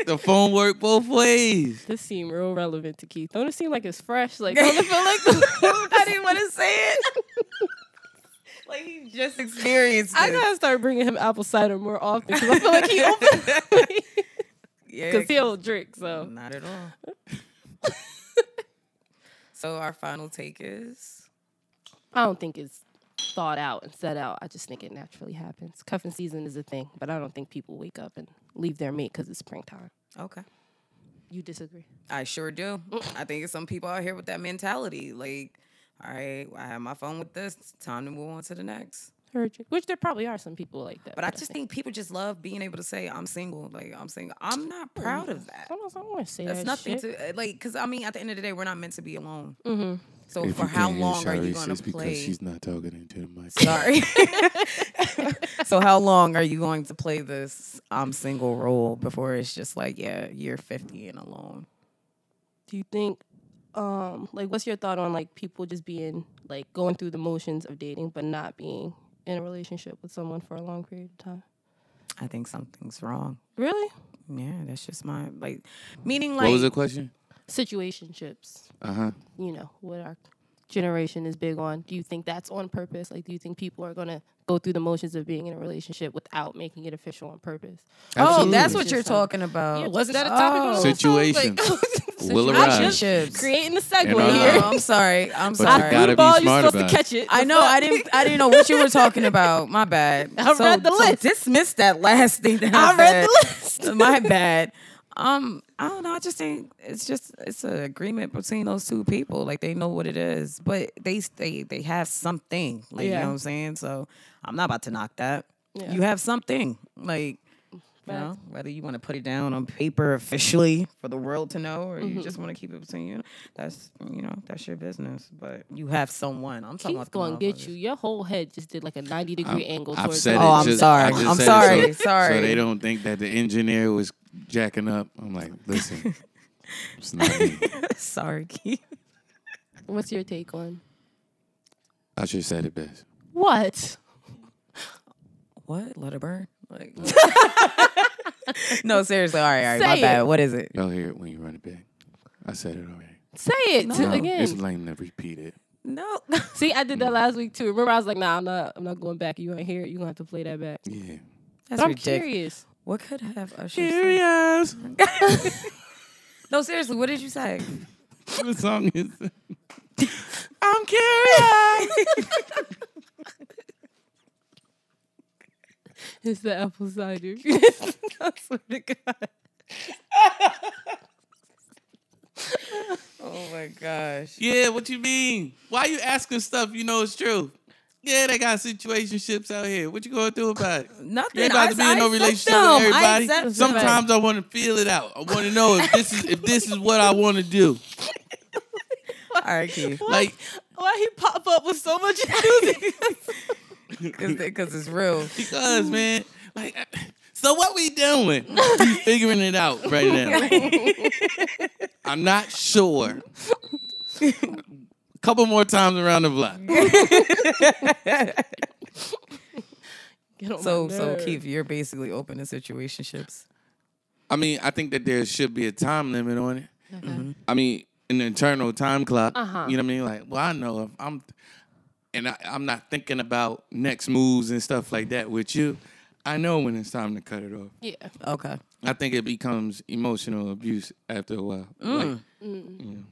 the phone worked both ways. This seem real relevant to Keith. Don't it seem like it's fresh? Like don't it feel like I didn't want to say it. <laughs> like he just experienced I it. gotta start bringing him apple cider more often because I feel like he <laughs> open yeah, <laughs> because he'll drink. So not at all. So our final take is I don't think it's thought out and set out. I just think it naturally happens. Cuffing season is a thing, but I don't think people wake up and leave their mate because it's springtime. okay. You disagree? I sure do. Mm. I think some people out here with that mentality. Like, all right, I have my phone with this. It's time to move on to the next. Heard. Which there probably are some people like that. But I just think people just love being able to say I'm single. Like I'm single. I'm not proud of that. I don't, I don't want to say That's that nothing shit. to uh, like. Because I mean, at the end of the day, we're not meant to be alone. Mm-hmm. So If for how can't hear long are you going to it's because play? she's not talking into the mic. Sorry. <laughs> <laughs> so how long are you going to play this I'm single role before it's just like, yeah, you're 50 and alone? Do you think, um, like, what's your thought on like people just being like going through the motions of dating but not being in a relationship with someone for a long period of time? I think something's wrong. Really? Yeah, that's just my like meaning like what was the question? Situationships. Uh huh. you know, what our generation is big on. Do you think that's on purpose? Like, do you think people are gonna go through the motions of being in a relationship without making it official on purpose? Oh, that's what you're talking about. Yeah, wasn't that a topic? on Oh. the phone? Situation. <laughs> Like, Will arise. Relationships. creating the segue And, here. Oh, I'm sorry. I'm But I sorry. threw gotta the be ball. You're supposed to catch it. I know. I didn't. I didn't know what you were talking about. My bad. <laughs> I so, read the so list. dismiss that last thing that I I, read the said. list. My bad. Um, I don't know. I just think it's just it's an agreement between those two people. Like they know what it is, but they they they have something. Like you know what I'm saying. So I'm not about to knock that. Yeah. You have something. Like. You know, whether you want to put it down on paper officially for the world to know, or Mm-hmm. you just want to keep it between you, that's you know that's your business. But you have someone. I'm talking Keith's about the gonna get you. Your whole head just did like a 90 degree angle I've towards said it. Oh, I'm just- sorry. I just I'm said it sorry. so, Sorry. So they don't think that the engineer was jacking up. I'm like, listen, <laughs> it's not me. Sorry, Keith. What's your take on I should have said it best. what? What? Let it burn. Like, <laughs> no, seriously. All right, all right. my Say bad. it. What is it? Y'all hear it when you run it back. I said it already. Say it to- No. again. It's lame to repeat it. No. <laughs> See, I did that last week too. Remember, I was like, "Nah, I'm not. I'm not going back. You want to hear it? You gonna have to play that back." Yeah. That's But I'm ridiculous. curious. What could have Usher said? Curious. No, seriously. What did you say? <laughs> the song is. I'm curious. It's the apple cider. I swear to God. Oh my gosh. yeah, what you mean? Why you asking stuff you know it's true? Yeah, they got situationships out here. What you gonna do about it? Nothing. You ain't about to be in no accept relationship them. with I everybody. accept them. Sometimes I want to feel it out. I want to know if this is if this is what I want to do. All right, Keith. Like Why he pop up with so much <laughs> enthusiasm? Because it's real. <laughs> because man, like Like, so what we doing? we <laughs> figuring it out right now. <laughs> I'm not sure. A couple more times around the block. So so. Keith, you're basically open to situationships. I mean, I think that there should be a time limit on it. Okay. I mean, an internal time clock. Uh-huh. You know what I mean? Like, well, I know if I'm, and I, I'm not thinking about next moves and stuff like that with you. I know when it's time to cut it off. Yeah. Okay. I think it becomes emotional abuse after a while. Like, Mm. you know,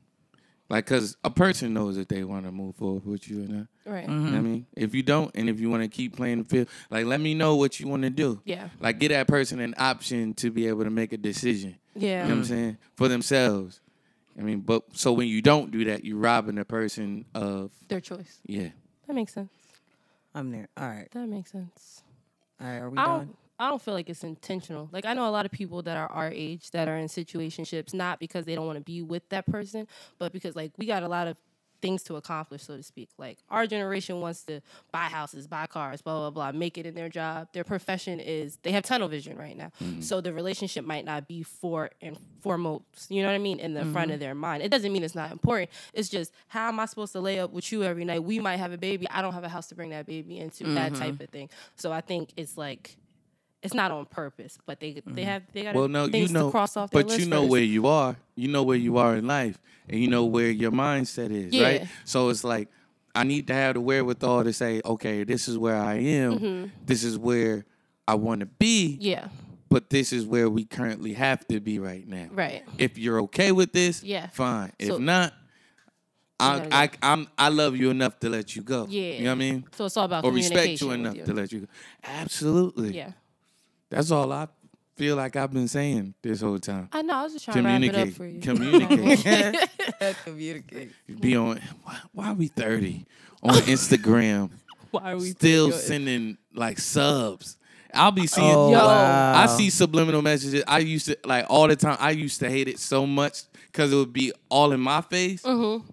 like, cause a person knows if they want to move forward with you or not. Right. You know I mean, if you don't, and if you want to keep playing the field, like, let me know what you want to do. Yeah. Like, get that person an option to be able to make a decision. Yeah. You know what I'm saying? For themselves. I mean, but so when you don't do that, you're robbing the person of Their choice. yeah. That makes sense. I'm there. All right. That makes sense. All right. Are we I done? I don't feel like it's intentional. Like I know a lot of people that are our age that are in situationships not because they don't want to be with that person, but because like we got a lot of things to accomplish, so to speak. Like our generation wants to buy houses, buy cars, blah blah blah, make it in their job. Their profession is they have tunnel vision right now, mm-hmm. so the relationship might not be for and foremost. You know what I mean? In the front mm-hmm. of their mind. It doesn't mean it's not important. It's just how am I supposed to lay up with you every night? We might have a baby. I don't have a house to bring that baby into. That mm-hmm. type of thing. So I think it's like it's not on purpose, but they they have they got Well, no, you things know, to cross off their but you know first. where you are. You know where you are in life, and you know where your mindset is, right? So it's like I need to have the wherewithal to say, okay, this is where I am. This is where I want to be. Mm-hmm. Yeah, But this is where we currently have to be right now. right. If you're okay with this, Yeah. fine. If not, I, gotta I, I'm, I love you enough to let you go. Yeah. You know what I mean? So it's all about Or respect you enough you. to let you go. Absolutely. Yeah, That's all I feel like I've been saying this whole time. I know. I was just trying to wrap it up Communicate. for you. Communicate. <laughs> <laughs> Communicate. Be on. Why, why are we thirty on Instagram? <laughs> Why are we still sending like subs? I'll be seeing. Oh, Yo. wow. I see subliminal messages. I used to like all the time. I used to hate it so much because it would be all in my face. Mm-hmm.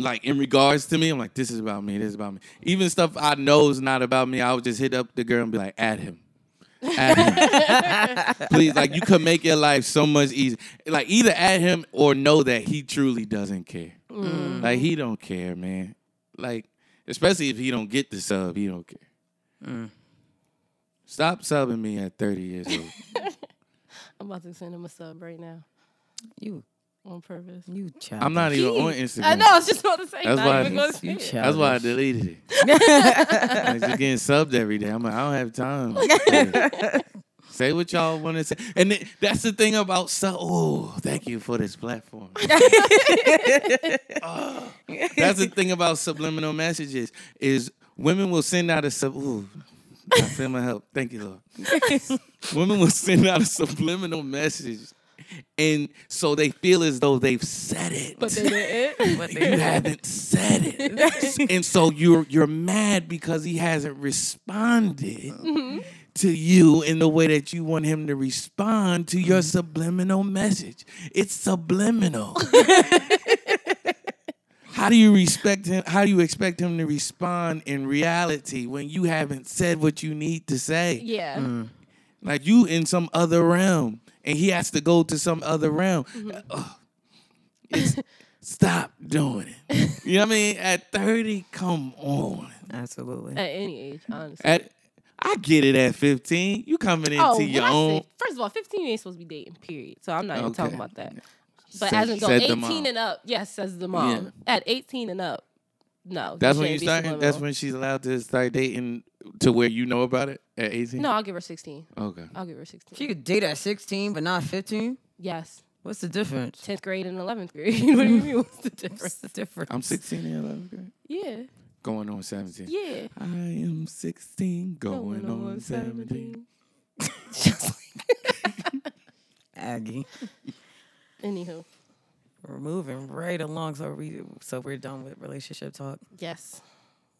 Like in regards to me, I'm like, this is about me. This is about me. Even stuff I know is not about me. I would just hit up the girl and be like, add him. Add him. Please, like you could make your life so much easier. Like either at him or know that he truly doesn't care. Mm. Like he don't care, man. Like especially if he don't get the sub, he don't care. Mm. Stop subbing me at 30 years old. <laughs> I'm about to send him a sub right now You on purpose. you child. I'm not even on Instagram. I know. I was just about to say. That's not why even gonna You say it. That's why I deleted it. <laughs> I'm just getting subbed every day. I'm like, I don't have time. <laughs> say what y'all want to say. And then, that's the thing about sub. Oh, thank you for this platform. Oh, <laughs> that's the thing about subliminal messages is women will send out a sub. Ooh, I feel my help. Thank you, Lord. women will send out a subliminal message. And so they feel as though they've said it But they didn't. <laughs> But you they- haven't said it. <laughs> and so you're you're mad because he hasn't responded mm-hmm. to you in the way that you want him to respond to your mm-hmm. subliminal message. It's subliminal. <laughs> how do you respect him? How do you expect him to respond in reality when you haven't said what you need to say? yeah. Mm. Like you in some other realm, and he has to go to some other realm. Mm-hmm. Ugh. It's, <laughs> stop doing it. You know what I mean? At 30, come on. Absolutely. At any age, honestly. At I get it at 15. You coming into Oh, your own. say, first of all, 15 you ain't supposed to be dating, period. So I'm not even Okay. talking about that. But Said- as in go 18 and up, yes, says the mom. Yeah. At 18 and up, no. That's when you start. That's when she's allowed to start dating to where you know about it at 18. No, I'll give her 16. Okay. I'll give her 16. She could date at 16, but not 15. yes. What's the difference? 10th grade and 11th grade. <laughs> what do you mean? What's the difference? <laughs> What's the difference? I'm 16 in 11th grade. Yeah. Going on 17. Yeah. I am 16, going, on 17. <laughs> Aggie. Anywho, We're moving right along, so we so we're done with relationship talk. yes.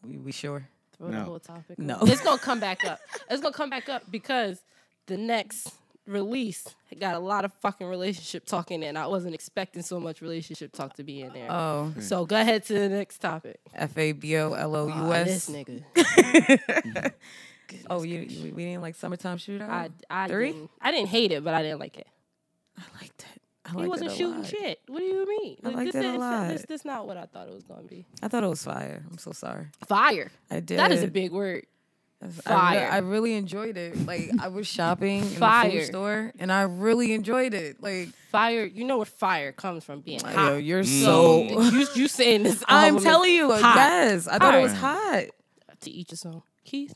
We, we sure? Throw the No. whole topic. No. It's gonna <laughs> come back up. It's gonna come back up because the next release got a lot of fucking relationship talking in and I wasn't expecting so much relationship talk to be in there. Oh, hmm. so go ahead to the next topic. F A B O L O U S. This nigga. <laughs> Oh, you, you we didn't like summertime shootout. I I three. didn't, I didn't hate it, but I didn't like it. I liked it. I He liked wasn't shooting lot. shit. What do you mean? I liked this, it a lot. This, this not what I thought it was gonna be. I thought it was fire. I'm so sorry. Fire. I did. That is a big word. I re- fire. I, really enjoyed it. Like I was shopping in the Fire. food store, and I really enjoyed it. Like, Fire. You know where fire comes from? Being yo, hot. you're So so. you you saying this? I'm telling you, hot. yes. I thought it was Hot. hot. To each his own. Keith.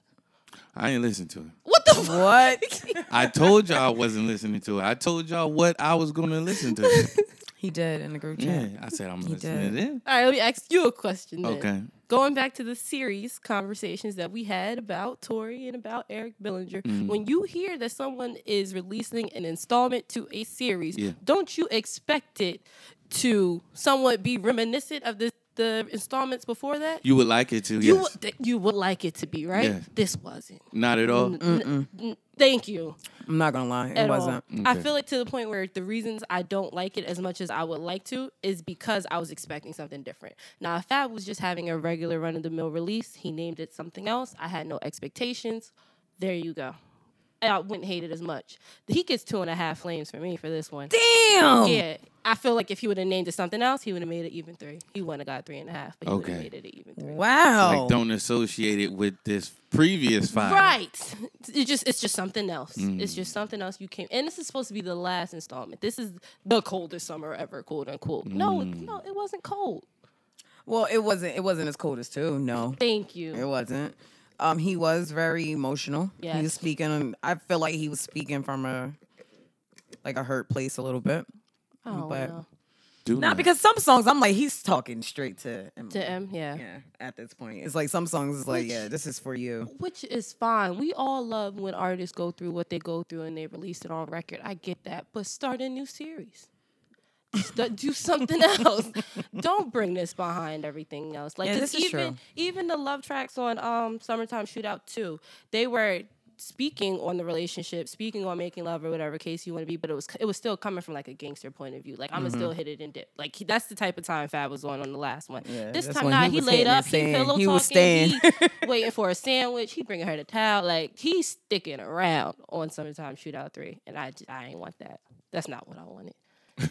I ain't listen to it. What the fuck? What? <laughs> I told y'all I wasn't listening to it. I told y'all what I was gonna listen to. he did in the group yeah, chat. I said I'm He listening to it. All right, let me ask you a question. Then. Okay. Going back to the series conversations that we had about Tory and about Eric Bellinger, Mm-hmm. when you hear that someone is releasing an installment to a series, Yeah. don't you expect it to somewhat be reminiscent of the the installments before that? You would like it to, You yes. would, th- you would like it to be right. Yeah. This wasn't. Not at all. N- Thank you. I'm not gonna lie, it at wasn't. all. I feel like to the point where the reasons I don't like it as much as I would like to is because I was expecting something different. Now, if Fab was just having a regular run of the mill release, he named it something else. I had no expectations. There you go. I wouldn't hate it as much. He gets two and a half flames for me for this one. Damn. Yeah, I feel like if he would have named it something else, he would have made it even three. He wouldn't have got three and a half, but he would Okay. have made it even three. Wow. Like don't associate it with this previous five. Right. It just it's just something else. Mm. It's just something else you came and this is supposed to be the last installment. This is the coldest summer ever, quote unquote. No, Mm. no, it wasn't cold. Well, it wasn't. It wasn't as cold as two. No, Thank you. it wasn't. Um, he was very emotional. He was speaking. I feel like he was speaking from a like a hurt place a little bit. Oh, but- no. Do Not because some songs I'm like he's talking straight to him. To M, yeah. Yeah, at this point, it's like some songs is like, Which- yeah, this is for you. Which is fine. We all love when artists go through what they go through and they release it on record. I get that. But start a new series. St- do something <laughs> else. Don't bring this behind everything else. Like Yeah, 'cause this is even true. even the love tracks on um Summertime Shootout 2, they were speaking on the relationship, speaking on making love or whatever case you want to be, but it was it was still coming from like a gangster point of view. Like I'm gonna still hit it and dip. Like he, that's the type of time Fab was on on the last one. Yeah, this this time now he he, laid up, and he saying- pillow he talking, was staying. he <laughs> waiting for a sandwich, he bringing her the towel. Like he's sticking around on Summertime Shootout Three, and I I ain't want that. That's not what I wanted.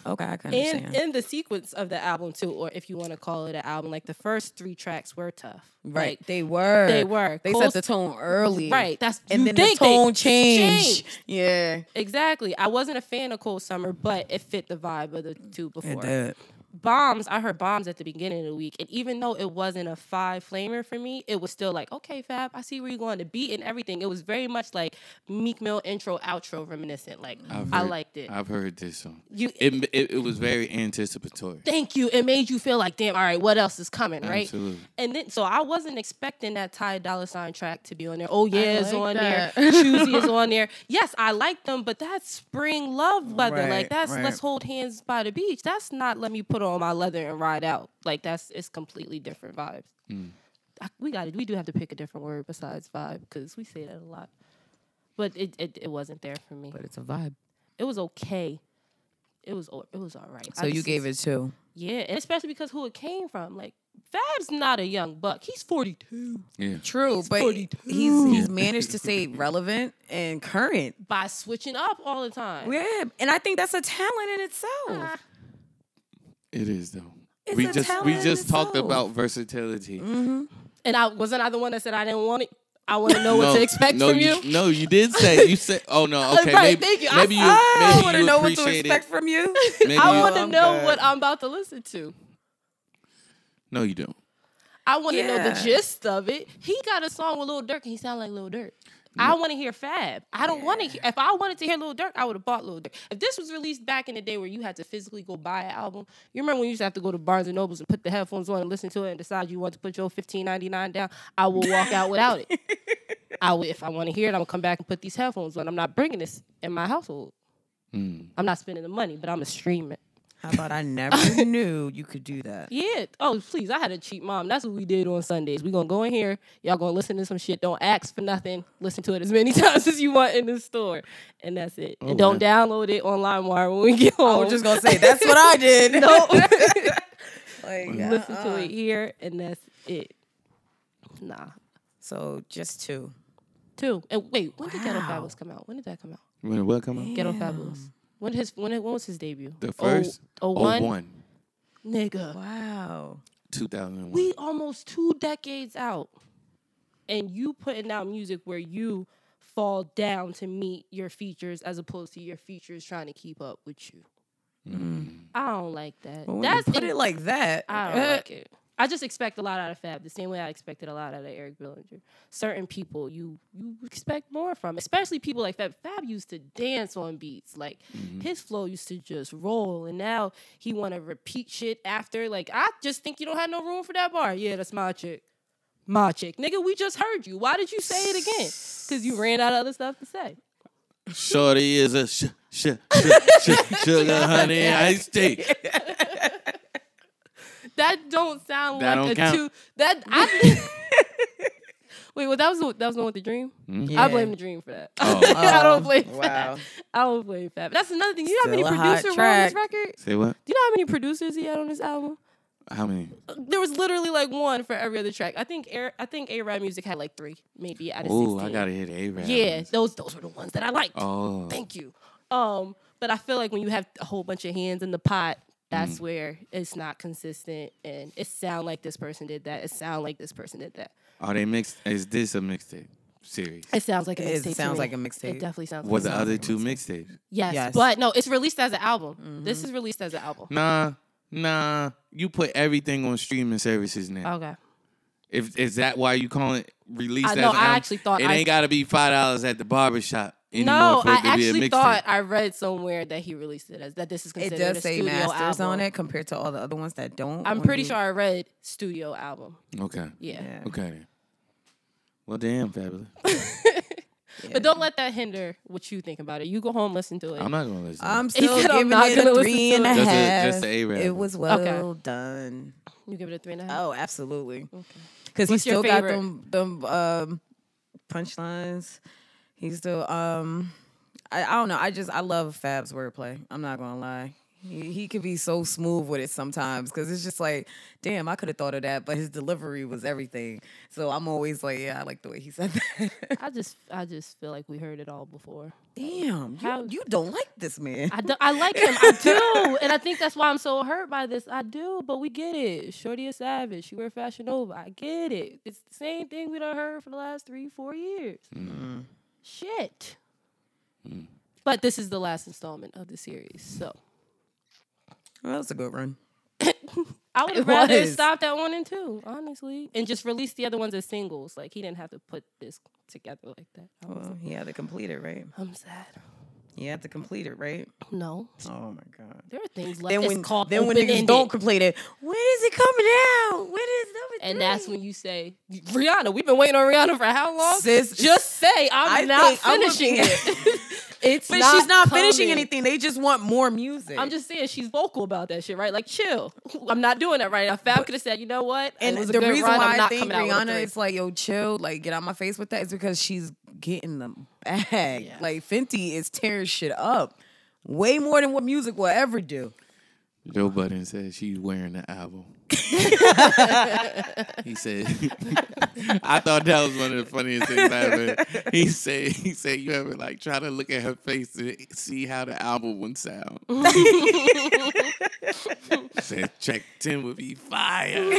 Okay, I can And understand. in the sequence of the album too, or if you want to call it an album, like the first three tracks were tough. right, Like, they were. they were. They set the tone early. Right, that's- and then the tone changed. changed. Yeah, Exactly. I wasn't a fan of Cold Summer, but it fit the vibe of the two before. it did. Bombs, I heard bombs at the beginning of the week. And even though it wasn't a five flamer for me, it was still like, okay, Fab, I see where you're going. The beat and everything. It was very much like Meek Mill intro, outro reminiscent. Like, I've I liked it. I've heard this song. You- it, it, it was very anticipatory. Thank you. It made you feel like, damn, all right, what else is coming, right? Absolutely. And then, so I wasn't expecting that Ty Dolla Sign track to be on there. Oh yeah, it's like on that. there. Choosy is <laughs> on there. Yes, I like them, but that's spring love weather. Right, like that's right. let's hold hands by the beach. That's not let me put on my leather and ride out. Like that's it's completely different vibes. Hmm. I, we got to we do have to pick a different word besides vibe because we say that a lot. But it, it it wasn't there for me. But it's a vibe. It was okay. It was it was all right. So you gave it two. yeah, and especially because who it came from. Like Fab's not a young buck. He's forty two. Yeah. True, but 42. he's he's managed to stay <laughs> relevant and current. by switching up all the time. Yeah, and I think that's a talent in itself. Ah. It is though. It's we a just talent we in just talked itself. about versatility. Mm-hmm. And I wasn't I the one that said I didn't want it. I want to <laughs> know what to expect no, from you. No, you did say you <laughs> said. Oh no, okay, Right, maybe, thank you. I- maybe you I maybe want to know what to expect it. from you. <laughs> Maybe I want to know good. what I'm about to listen to. no, you don't. I want to know the gist of it. He got a song with Lil Durk and he sound like Lil Durk. I want to hear Fab. I don't want to hear. If I wanted to hear Lil Durk, I would have bought Lil Durk. If this was released back in the day where you had to physically go buy an album, you remember when you used to have to go to Barnes and Nobles and put the headphones on and listen to it and decide you want to put your fifteen ninety nine down. I will walk out without it. <laughs> I will, if I want to hear it, I'm gonna come back and put these headphones on. I'm not bringing this in my household. Hmm. I'm not spending the money, but I'm gonna stream it. How about I never <laughs> knew you could do that? Yeah. Oh, please. I had a cheap mom. That's what we did on Sundays. We gonna go in here. Y'all gonna listen to some shit. Don't ask for nothing. Listen to it as many <laughs> times as you want in the store, and that's it. Oh, and don't download it on LimeWire when we get home. I home. was just gonna say that's what I did. <laughs> no. like, listen to uh-uh. it here, and that's it. Nah. So just two. Two. And wait, when did Ghetto Wow. Fabolous come out? When did that come out? When did what come out? Ghetto Fabolous. When his when, when was his debut? The oh, first Oh, oh, 01? one. Nigga. Wow. 2001. We almost two decades out. And you putting out music where you fall down to meet your features as opposed to your features trying to keep up with you. Mm. I don't like that. Well, when That's you put in- it like that. I don't like <laughs> it. I just expect a lot out of Fab, the same way I expected a lot out of Eric Bellinger. Certain people you you expect more from, especially people like Fab. Fab used to dance on beats, like mm-hmm. his flow used to just roll, and now he want to repeat shit after. Like I just think you don't have no room for that bar. Yeah, that's my chick, my chick, nigga. We just heard you. Why did you say it again? Because you ran out of other stuff to say. Shorty is a sh- sh- sh- sh- <laughs> sugar honey iced tea. <laughs> That don't sound That like don't a count. two. That I. <laughs> Wait, well, that was the, that was the one with the dream. Yeah. I blame the dream for that. Oh. <laughs> I don't blame. Wow. Fab. I don't blame Fab. That's another thing. You know how many Still producers were on this record? Say what? Do you know how many producers he had on this album? How many? There was literally like one for every other track. I think Air, I think A Rap Music had like three, maybe out of Oh, sixteen. I gotta hit A-Rap. Yeah, those those were the ones that I liked. Oh. Thank you. Um, but I feel like when you have a whole bunch of hands in the pot, that's Mm. where it's not consistent, and it sound like this person did that. It sound like this person did that. Are they mixed? Is this a mixtape series? It sounds like a It mixtape. to sounds like a mixtape. It definitely sounds. Were like the other two mixtapes? Yes, Yes. but no, it's released as an album. Mm-hmm. This is released as an album. Nah, nah. You put everything on streaming services now. Okay. If is that why you call it released? I as know, an I album? actually thought it I- ain't got to be five dollars at the barbershop anymore No, for it I to be a actually thought I read somewhere that he released it as that this is It considered does a say studio masters album. on it compared to all the other ones that don't. I'm pretty you- sure I read studio album. Okay. Yeah. Yeah. Okay. Well, damn, Fabolous. <laughs> But don't let that hinder what you think about it. You go home, listen to it. I'm not gonna listen. I'm still said I'm not it gonna a listen three to and a it. Just a- half. just a A-Rap. It was well done. you give it a three and a half. Oh, absolutely. Okay. Because he still got them them um, punchlines. He still um, I, I don't know. I just I love Fab's wordplay. I'm not gonna lie. He, he could be so smooth with it sometimes because it's just like, damn, I could have thought of that, but his delivery was everything. So I'm always like, yeah, I like the way he said that. I just I just feel like we heard it all before. damn, How- you, you don't like this man. I, do, I like him. I <laughs> do. And I think that's why I'm so hurt by this. I do, but we get it. Shorty is savage. She wear fashion over. I get it. It's the same thing we done heard for the last three, four years. Shit. Hmm. But this is the last installment of the series. So Well, that was a good run. <coughs> I would It have rather was. stopped at one and two, honestly. And just release the other ones as singles. Like he didn't have to put this together like that. I was, Well, he had to complete it, right? I'm sad. He have to complete it, right? No. Oh my god. There are things like Then when called then when niggas don't complete it, when is it coming out? When is number And that's when you say, Rihanna, we've been waiting on Rihanna for how long? Sis, Just say, I'm I not think I'm finishing <laughs> it. <laughs> it's But not she's not finishing anything. They just want more music. I'm just saying she's vocal about that shit, right? Like, chill. <laughs> I'm not doing that right now. Fab could have said, you know what? and it the reason run. why I'm I think coming out with a Rihanna three. is like, yo, chill, like get out my face with that is because she's getting the bag. Yeah. Like Fenty is tearing shit up. Way more than what music will ever do. Joe Budden said she's wearing the album. <laughs> he said, <laughs> I thought that was one of the funniest things I ever. He said, he said, you ever like try to look at her face to see how the album would sound. <laughs> said track ten would be fire.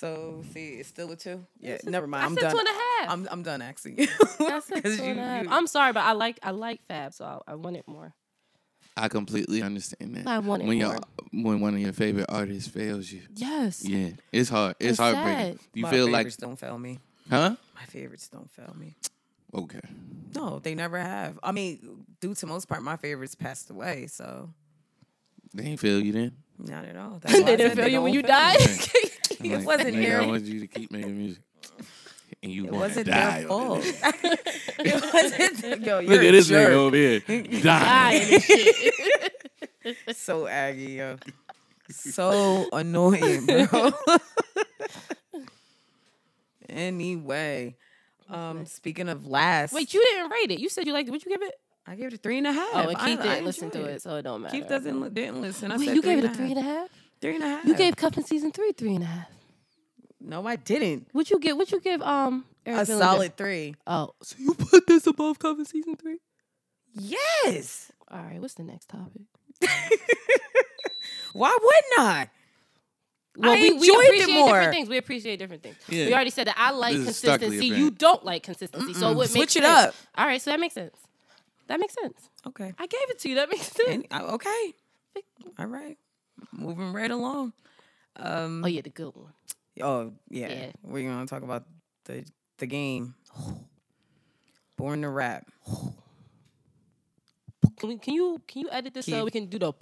So see, it's still a two. Yeah, never mind. I I'm said done. two and a half. I'm I'm done asking you. I said <laughs> 'Cause two and a you- half. you- I'm sorry, but I like I like Fab, so I, I want it more. I completely understand that. I want it when more. your when one of your favorite artists fails you. Yes. Yeah, it's hard. It's, It's heartbreaking. sad. You My feel like, favorites don't fail me. huh? My favorites don't fail me. Okay. No, they never have. I mean, due to most part, my favorites passed away, so They ain't fail you then. not at all. <laughs> That's they didn't said feel you when you died. <laughs> I'm like, wasn't nigga, I their- want you to keep making music. And you want to wasn't die. their over fault. this. <laughs> it wasn't. Yo, you're Look a at this jerk. nigga over here. <laughs> Die Dying. <laughs> So aggy, yo. So annoying, bro. anyway, um, speaking of last, Wait, you didn't rate it. You said you liked it. Would you give it? I gave it a three and a half. Oh, and I- Keith I didn't listen to it, so it don't matter. Keith doesn't li- didn't listen. I Wait, said you gave it a and three and a half? Three and a half. You gave Cuffin season three three and a half. No, I didn't. What you give? What you give? Um, Eric A Bellinger? solid three. Oh, so you put this above cover season three? Yes. All right. What's the next topic? <laughs> Why wouldn't I? Well, I we, we enjoyed it appreciate more. different things. We appreciate different things. Yeah. We already said that I like This consistency. You don't like consistency. So what Switch makes it sense? up. All right. So that makes sense. That makes sense. Okay. I gave it to you. That makes sense. And, uh, okay. All right. Moving right along. oh yeah, the good one. Oh yeah. Yeah. We're gonna talk about the the game. Born to rap. Can, we, can you can you edit this so Keith. we can do the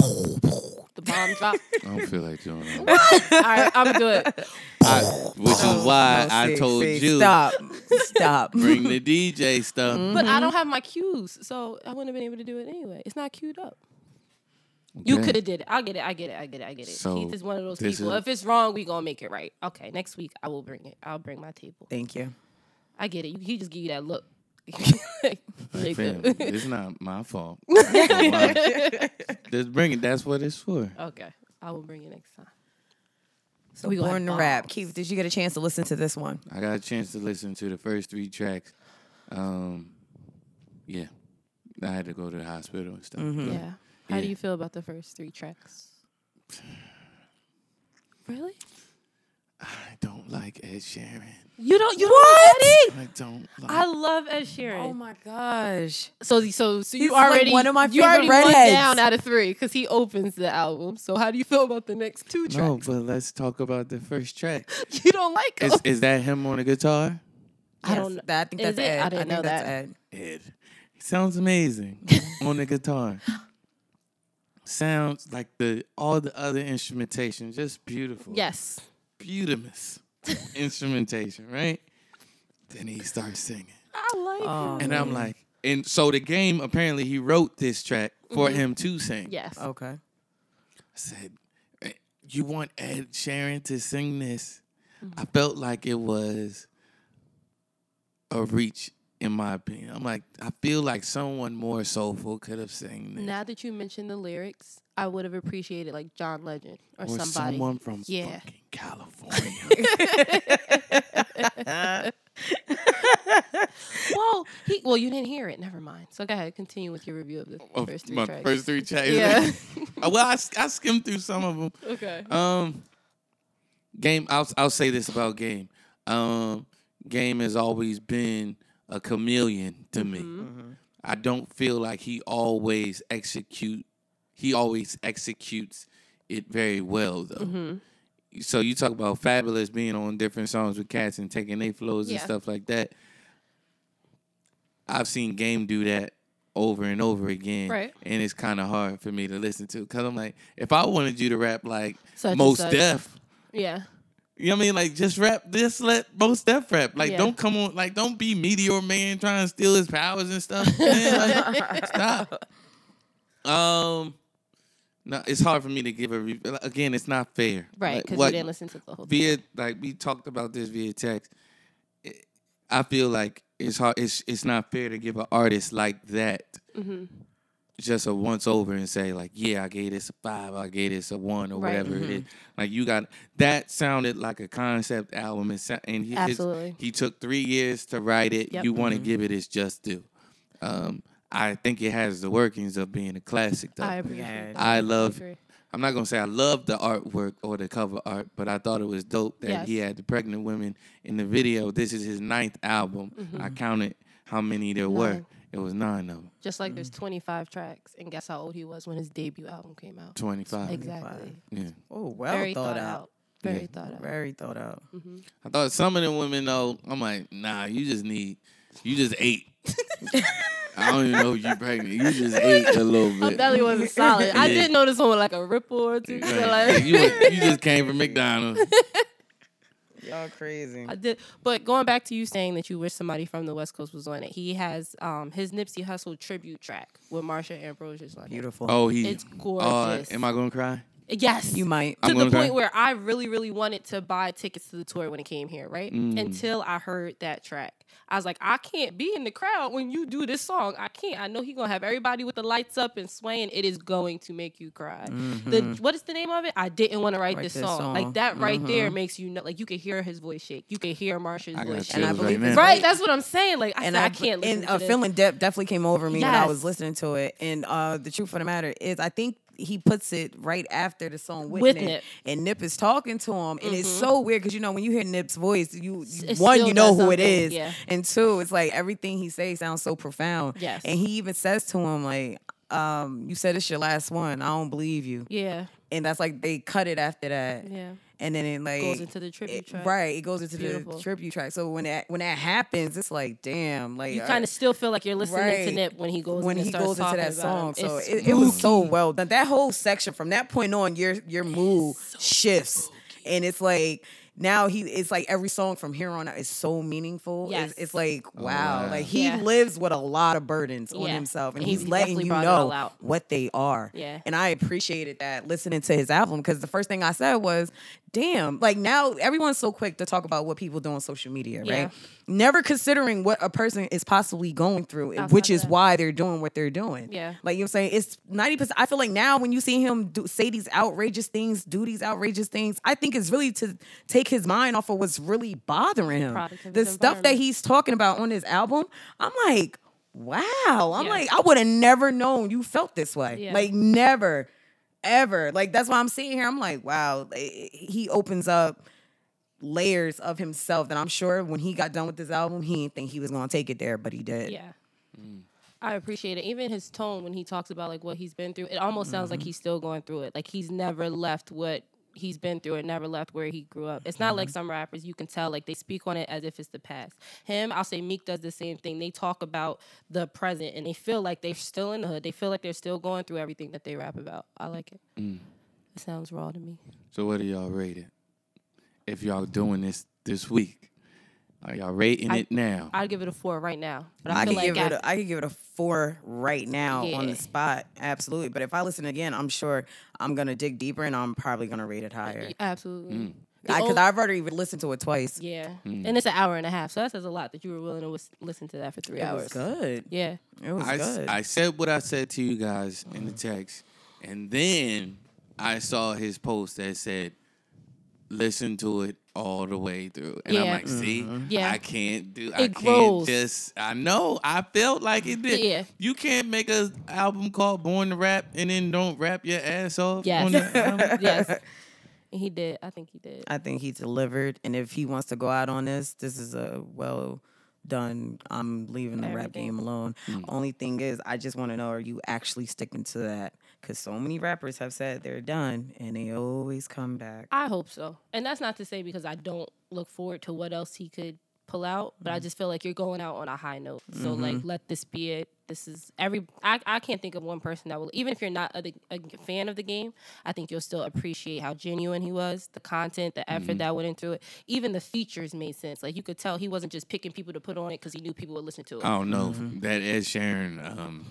the bomb drop? <laughs> I don't feel like doing that. All right, I'm gonna do it. I, which is why No, I see, told see, you Stop. Stop. <laughs> bring the DJ stuff. But Mm-hmm. I don't have my cues, so I wouldn't have been able to do it anyway. It's not queued up. You could have did it. I get it. I get it. I get it. I get it. So, Keith is one of those this people. is- if it's wrong, we gonna make it right. Okay, next week I will bring it. I'll bring my table. Thank you. I get it. You- He just give you that look. <laughs> Like, Like fam, <laughs> it's not my fault. <laughs> Just bring it. That's what it's for. okay, I will bring it next time. So We gonna born to rap. Keith, did you get a chance to listen to this one? I got a chance to listen to the first three tracks. Um, yeah, I had to go to the hospital and stuff. Mm-hmm. Yeah. How do you feel about the first three tracks? Really? I don't like Ed Sheeran. You don't. You What? don't like Eddie? I don't like. I love Ed Sheeran. Oh my gosh. So, so, so you He's like already one of my you favorite already one redheads. down out of three because he opens the album. So how do you feel about the next two tracks? no, but let's talk about the first track. <laughs> You don't like him. Is is that him on the guitar? I don't That, I think Is that's it? Ed. I didn't think know that. Ed. Ed. He sounds amazing <laughs> on the guitar. Sounds like the all the other instrumentation, just beautiful. Yes. Beautimous <laughs> instrumentation, right? Then he starts singing. I like Oh, him. And I'm like, and so the game apparently he wrote this track for him to sing. Yes. Okay. I said, "Eh, You want Ed Sheeran to sing this? I felt like it was a reach, in my opinion. I'm like, I feel like someone more soulful could have sang this. Now that you mentioned the lyrics, I would have appreciated like John Legend or, or somebody. someone from Yeah. fucking California. <laughs> Well, he well you didn't hear it. Never mind. So go ahead, continue with your review of the Of first three my tracks. first three tracks. Yeah. <laughs> well, I, I skimmed through some of them. okay. Um, game. I'll I'll say this about game. Um, game has always been a chameleon to me. Mm-hmm. I don't feel like he always execute. He always executes it very well though. Mm-hmm. So you talk about Fabolous being on different songs with cats and taking their flows Yeah. and stuff like that. I've seen game do that over and over again, Right. and it's kind of hard for me to listen to because I'm like, if I wanted you to rap like Such Mos Def, Yeah. You know what I mean? Like just rap, just let Mos Def rap. Like Yeah. don't come on, like don't be Meteor Man trying to steal his powers and stuff. <laughs> Man, like, stop. Um, no, it's hard for me to give a re- again. It's not fair, Right, Like, because you what- didn't listen to the whole via like we talked about this via text. It- I feel like it's hard. It's it's not fair to give an artist like that Mm-hmm. Just a once over and say like, yeah, I gave this a five, I gave this a one or Right. whatever it mm-hmm. is. Like you got that sounded like a concept album, and, sa- and he, his- Absolutely. he took three years to write it. Yep. You want to mm-hmm. give it its just due. Um, I think it has the workings of being a classic though. I appreciate Yeah. I love agree. I'm not gonna say I love the artwork or the cover art, but I thought it was dope that he had the pregnant women in the video. This is his ninth album. Mm-hmm. I counted how many there were. Mm-hmm. Nine. It was nine of them. Just like there's 25 tracks, and guess how old he was when his debut album came out? Twenty five. Exactly. Yeah. Oh, well Very thought, out. Very Yeah. thought out. Very thought out. I thought some of the women though, I'm like, nah, you just need you just ate. <laughs> I don't even know if you pregnant. You just <laughs> ate a little bit. My belly wasn't solid. I Yeah. did notice one with like a ripple or two. so, Right. like- you, you just came from McDonald's. <laughs> Y'all crazy. I did, but going back to you saying that you wish somebody from the West Coast was on it, he has um his Nipsey Hussle tribute track with Marsha Ambrosius on it. Beautiful. Oh, he. It's Uh, gorgeous. am I gonna cry? Yes, You might. to I'm the point try. where I really, really wanted to buy tickets to the tour when it came here, right? Mm. Until I heard that track. I was like, I can't be in the crowd when you do this song. I can't. I know he gonna have everybody with the lights up and swaying. It is going to make you cry. The what is the name of it? I didn't want to write, Write this, this song. song. Like that right there makes you know. Like you can hear his voice shake. You can hear Marsha's I voice chills shake. I believe right. Right, that's what I'm saying. Like I, and said, I, I, can't listen and to a this. feeling depth definitely came over me when I was listening to it. And uh, the truth of the matter is, I think he puts it right after the song with, With Nip. Nip. and Nip is talking to him, and it's so weird because you know when you hear Nip's voice, you It one you know who it is, yeah. and two it's like everything he says sounds so profound. Yes. and he even says to him like, um, "You said it's your last one. I don't believe you." Yeah, And that's like they cut it after that. yeah. And then it like Goes into the tribute it- track. right? It goes into beautiful. the tribute track. So when that when that happens, it's like damn, like You uh, kind of still feel like you're listening to Right. Nip when he goes when and he starts goes into that song. him. So it, it was so well done. That whole section from that point on, your your mood shifts, and it's like now he it's like every song from here on out is so meaningful. Yes. It's, it's like oh, wow, wow. like he Yeah. lives with a lot of burdens on himself, and He he's letting you brought it all know what they are. Yeah. and I appreciated that listening to his album because the first thing I said was, "Damn!" Like now everyone's so quick to talk about what people do on social media, Yeah. right? Never considering what a person is possibly going through, Outside which is that. why they're doing what they're doing. Yeah. Like you know what I'm saying? It's 90%. I feel like now when you see him do, say these outrageous things, do these outrageous things, I think it's really to take his mind off of what's really bothering him. Product The stuff that he's talking about on his album, I'm like, wow. I'm Yeah. like, I would have never known you felt this way. Yeah. Like, never, ever. Like, that's why I'm sitting here. I'm like, wow. He opens up layers of himself that I'm sure when he got done with this album, he didn't think he was to take it there, but he did. Yeah. I appreciate it. Even his tone when he talks about like what he's been through, it almost sounds like mm-hmm. he's still going through it. Like he's never left what he's been through and never left where he grew up. It's not like mm-hmm. some rappers you can tell like they speak on it as if it's the past. Him, I'll say Meek does the same thing. They talk about the present and they feel like they're still in the hood. They feel like they're still going through everything that they rap about. I like it. Mm. It sounds raw to me. So what do y'all rate it? If y'all doing this this week, are y'all rating I- it now? I'd give it a four right now. But I, I feel could like give it. A, I could give it a four right now on the spot. Absolutely. But if I listen again, I'm sure I'm gonna dig deeper and I'm probably gonna rate it higher. absolutely. Mm. The Because I've already listened to it twice. Yeah, mm. and it's an hour and a half, so that says a lot that you were willing to lis- listen to that for three It hours. was good. Yeah, It was I, s- good. I said what I said to you guys in the text, and then I saw his post that said, "Listen to it all the way through," and I'm like, "See, mm-hmm. Yeah. I can't do. I It can't grows. just. I know. I felt like it did. Yeah. You can't make a album called Born to Rap and then don't rap your ass off. Yes. on the <laughs> yes, he did. I think he did. I think he delivered, and if he wants to go out on this, this is a well done. I'm leaving the rap game alone. Hmm. Only thing is, I just want to know: Are you actually sticking to that? Because so many rappers have said they're done, and they always come back. I hope so. And that's not to say because I don't look forward to what else he could pull out, but I mm-hmm. just feel like you're going out on a high note. So like mm-hmm. let this be it. This is every I, I can't think of one person that will even if you're not a, a fan of the game, I think you'll still appreciate how genuine he was, the content, the effort mm-hmm. that went into it. Even the features made sense. Like you could tell he wasn't just picking people to put on it because he knew people would listen to it. I don't know. That Ed Sheeran um,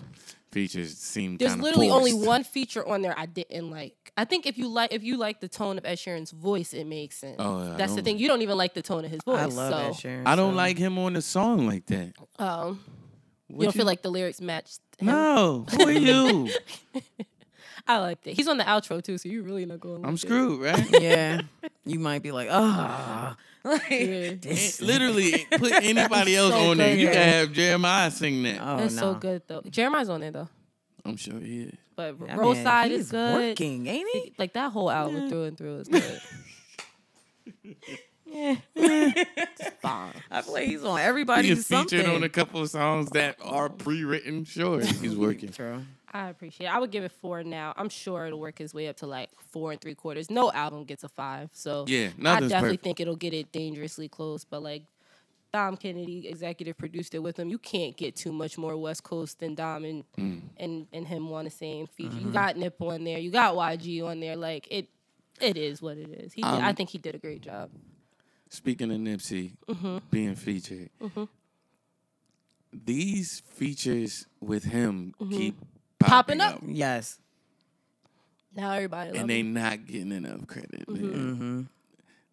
features seem There's kind of literally only one feature on there I didn't like. I think if you like if you like the tone of Ed Sheeran's voice, it makes sense. Oh, yeah, That's the thing. You don't even like the tone of his voice. I love so, Ed Sheeran. I don't so- like him on the song like that. Um, What you don't feel like the lyrics matched him. No, who are you? <laughs> I liked it. He's on the outro too, so you're really not going. I'm like it. screwed, right? <laughs> Yeah, you might be like, oh, <laughs> Yeah. Literally, <laughs> <laughs> put anybody else So on there. good. You can have Jeremih sing that. oh That's no. so good though. Jeremih's on there though, I'm sure he is. but That Roadside man, is he's good. Working, ain't he? Like that whole album through and through is good. Bomb. I feel like he's on He everybody's is featured something. on a couple of songs that are pre-written. Sure, he's working. True. I appreciate. it. I would give it four now. I'm sure it'll work its way up to like four and three quarters. No album gets a five, so Yeah, I definitely perfect. think it'll get it dangerously close. But like Dom Kennedy, executive produced it with him. You can't get too much more West Coast than Dom and Mm. and and him on the same feature. Mm-hmm. You got Nip on there. You got YG on there. Like it, it is what it is. He, did, I Um, think he did a great job. Speaking of Nipsey Mm-hmm. being featured, these features with him keep Mm-hmm. Popping popping, up. up. Yes. Now everybody and they him. not getting enough credit. Man. Mm-hmm.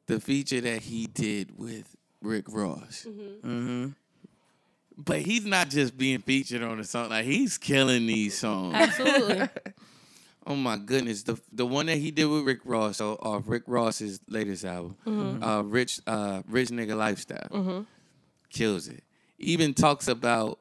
The feature that he did with Rick Ross. Mm-hmm. But he's not just being featured on a song; like he's killing these songs. Absolutely. <laughs> <laughs> Oh my goodness, the the one that he did with Rick Ross, or, or Rick Ross's latest album, Mm-hmm. uh, Rich uh, Rich Nigga Lifestyle, kills it. Even talks about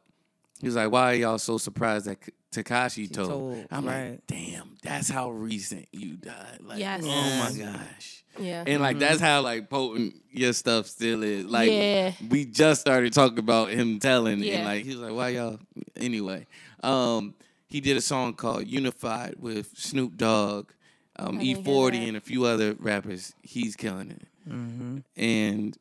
he was like, "Why are y'all so surprised that Tekashi told?" told, I'm right. like, "Damn, that's how recent you died." Like, Yes. oh my gosh. yeah. And like that's how like potent your stuff still is. Like Yeah. we just started talking about him telling Yeah. and like he was like, Why y'all anyway. Um he did a song called Unified with Snoop Dogg, um, I didn't hear E40 and a few other rappers. He's killing it. Mm-hmm. And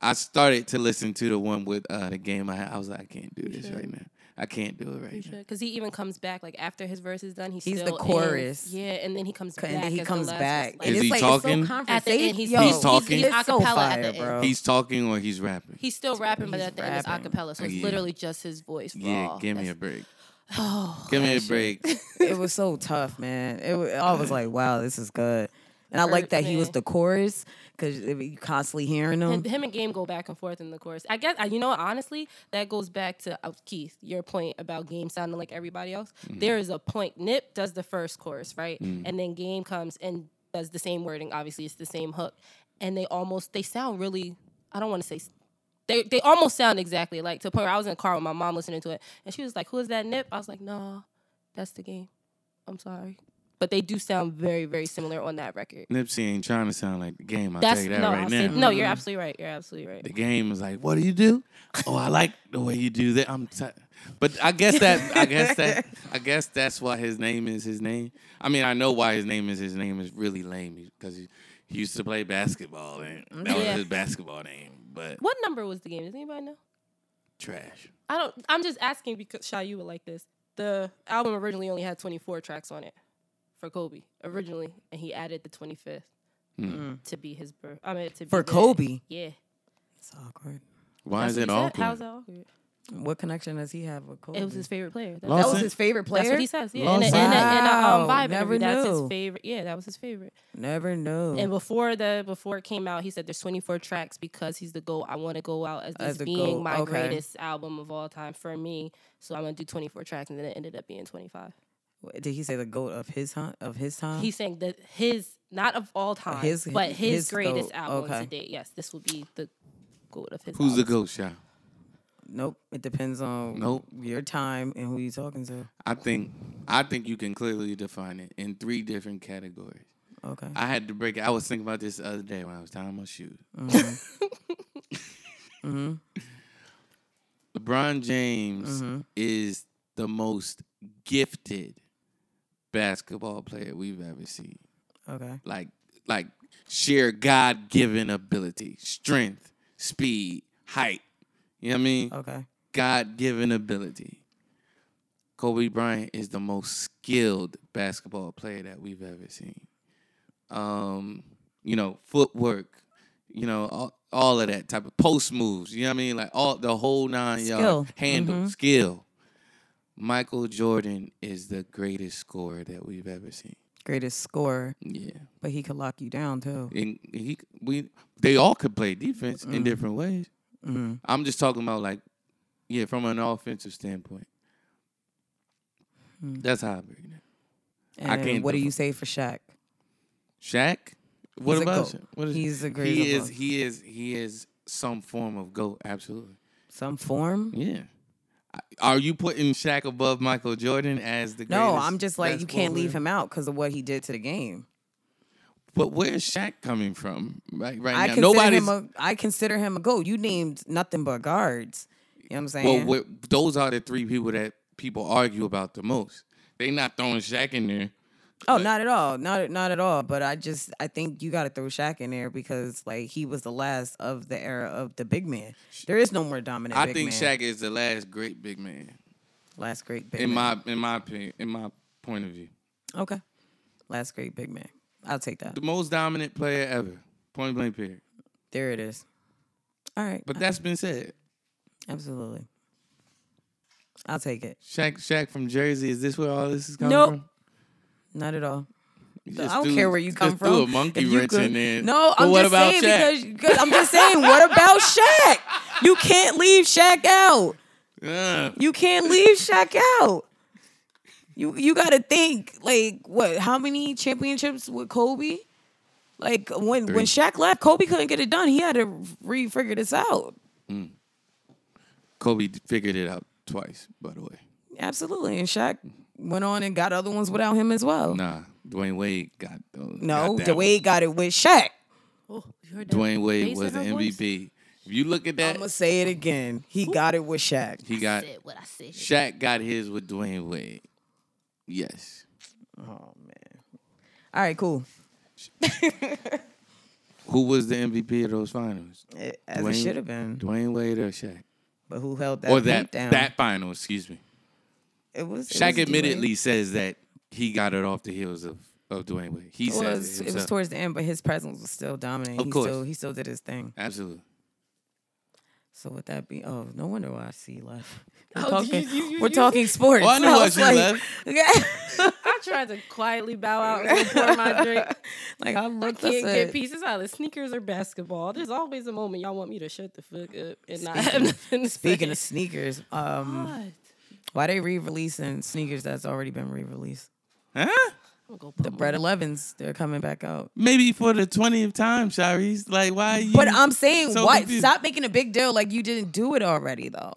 I started to listen to the one with uh, the game. I, I was like, I can't do this should. right now. I can't do it right now. Because he even comes back like after his verse is done. He's, He's the still in- chorus. yeah, and then he comes back. And then he as the comes back. verse. And Is it's he like, talking? It's so At the end, he's, Yo, He's talking? He's, It's so acapella fire, at the end. bro. He's talking or he's rapping. He's still rapping, but at the end it's rapping. acapella, so it's Yeah. literally just his voice. yeah, raw. give me a break. <sighs> Oh, Give me a break. <laughs> it was so tough, man. It was, I was like, wow, this is good. And I like Hurt, that he was the chorus because you constantly hearing him. And him and Game go back and forth in the course. I guess you know honestly, that goes back to uh, Keith, your point about Game sounding like everybody else. Mm. There is a point. Nip does the first chorus, right, and then Game comes and does the same wording. Obviously, it's the same hook, and they almost they sound really. I don't want to say. They, they almost sound exactly like to the point where I was in the car with my mom listening to it, and she was like, "Who is that Nip?" I was like, "Nah, that's the game." I'm sorry, but they do sound very very similar on that record. Nipsey ain't trying to sound like the game. I'll That's tell you that no, right I'll now. say- no. You're mm-hmm. absolutely right. You're absolutely right. The game is like, what do you do? Oh, I like the way you do that. I'm, t- but I guess that I guess that I guess that's why his name is his name. I mean, I know why his name is his name is really lame because he, he used to play basketball and that was his basketball name. But What number was the game? Does anybody know? trash. I don't. I'm just asking because Shy, you would like this. The album originally only had 24 tracks on it for Kobe originally, and he added the 25th to be his birth. I mean, to be For the- Kobe. Yeah. It's awkward. Why That's is it he said. awkward? How's that awkward? What connection does he have with Kobe? It was his favorite player. That, that was his favorite player. that's what he says. Yeah, in a, in a, Lawson? in a, um, Wow, vibe never interview, that's his knew. favorite. Yeah, that was his favorite. Never knew. And before the before it came out, he said there's 24 tracks because he's the GOAT. I want to go out as this As the being GOAT, my okay. greatest album of all time for me. So I'm gonna do 24 tracks, and then it ended up being 25. Did he say the goat of his hunt of his time? He's saying that his not of all time, his- but his, his greatest GOAT, album okay. to date. Yes, this will be the GOAT of his. Who's the albums. ghost shot? nope. It depends on Nope. your time and who you're talking to. I think I think you can clearly define it in three different categories. Okay. I had to break it. I was thinking about this the other day when I was tying my shoes. hmm <laughs> LeBron James Mm-hmm. is the most gifted basketball player we've ever seen. Okay. Like like sheer God given ability, strength, speed, height. You know what I mean? Okay. God given ability. Kobe Bryant is the most skilled basketball player that we've ever seen. Um, you know, footwork, you know, all, all of that type of post moves, you know what I mean? Like all the whole nine Skill. yard handle, Mhm. skill. Michael Jordan is the greatest scorer that we've ever seen. Greatest scorer, Yeah. but he could lock you down too. And he we they all could play defense in different ways. hmm I'm just talking about like, yeah, from an offensive standpoint. Hmm. That's how I break it. And I can't what do you say for Shaq? Shaq. What He's about. Shaq? What is He's the greatest He is. He is. He is some form of goat. Absolutely. Some form? Yeah. Are you putting Shaq above Michael Jordan as the No, I'm just like you can't leave him out because of what he did to the game. But where's Shaq coming from? Right, right I now, consider nobody's. him a I consider him a goat. You named nothing but guards. You know what I'm saying? well, those are the three people that people argue about the most. They not throwing Shaq in there. Oh, not at all. Not not at all. But I just I think you gotta throw Shaq in there because like he was the last of the era of the big man. There is no more dominant I think man. Shaq is the last great big man. last great big in man. my in my opinion, in my point of view, Okay. Last great big man. I'll take that. the most dominant player ever. Point blank period. There it is. All right. But uh, that's been said. Absolutely. I'll take it. Shaq, Shaq from Jersey. Is this where all this is coming Nope. from? Not at all. You I don't care where you come from. a monkey wrench could- in there. No, But I'm just saying Shaq? because, I'm just saying. What about Shaq? You can't leave Shaq out. Uh, You can't leave Shaq out. You you got to think like what? How many championships with Kobe? Like when Three. when Shaq left, Kobe couldn't get it done. He had to re-figure this out. Kobe figured it out twice, by the way. Absolutely, and Shaq went on and got other ones without him as well. Nah, Dwyane Wade got those. No, got that Dwyane got it with Shaq. Oh, you heard that one. Dwyane Wade was in the her voice? MVP. If you look at that, I'm gonna say it again. He got it with Shaq. he got Said what I said. Shaq got his with Dwyane Wade. Yes. Oh man. All right, cool. <laughs> Who was the MVP of those finals? It, as it should have been, Dwyane Wade or Shaq? but who held that or that down? that final, excuse me. It was it Shaq was admittedly Dwyane. says that he got it off the heels of, of Dwyane Wade. He It says was, it, it was towards the end, but his presence was still dominant. Of he course. still he still did his thing. Absolutely. So would that be? Oh, no wonder why I see left. We're Oh, talking, you- you- we're you- talking sports. Oh, I knew <laughs> I why was she like, left. <laughs> I tried to quietly bow out and pour my <laughs> drink. like I I looked. I can't get pieces out of sneakers or basketball. There's always a moment y'all want me to shut the fuck up and not have nothing to Speaking say. of sneakers, um, What? Why they re-releasing sneakers that's already been re-released? Huh? I'm gonna go The put Bred Elevens, they're coming back out. Maybe for the 20th time, Sharice. Like, why are you? But I'm saying, so what? confused? Stop making a big deal like you didn't do it already, though.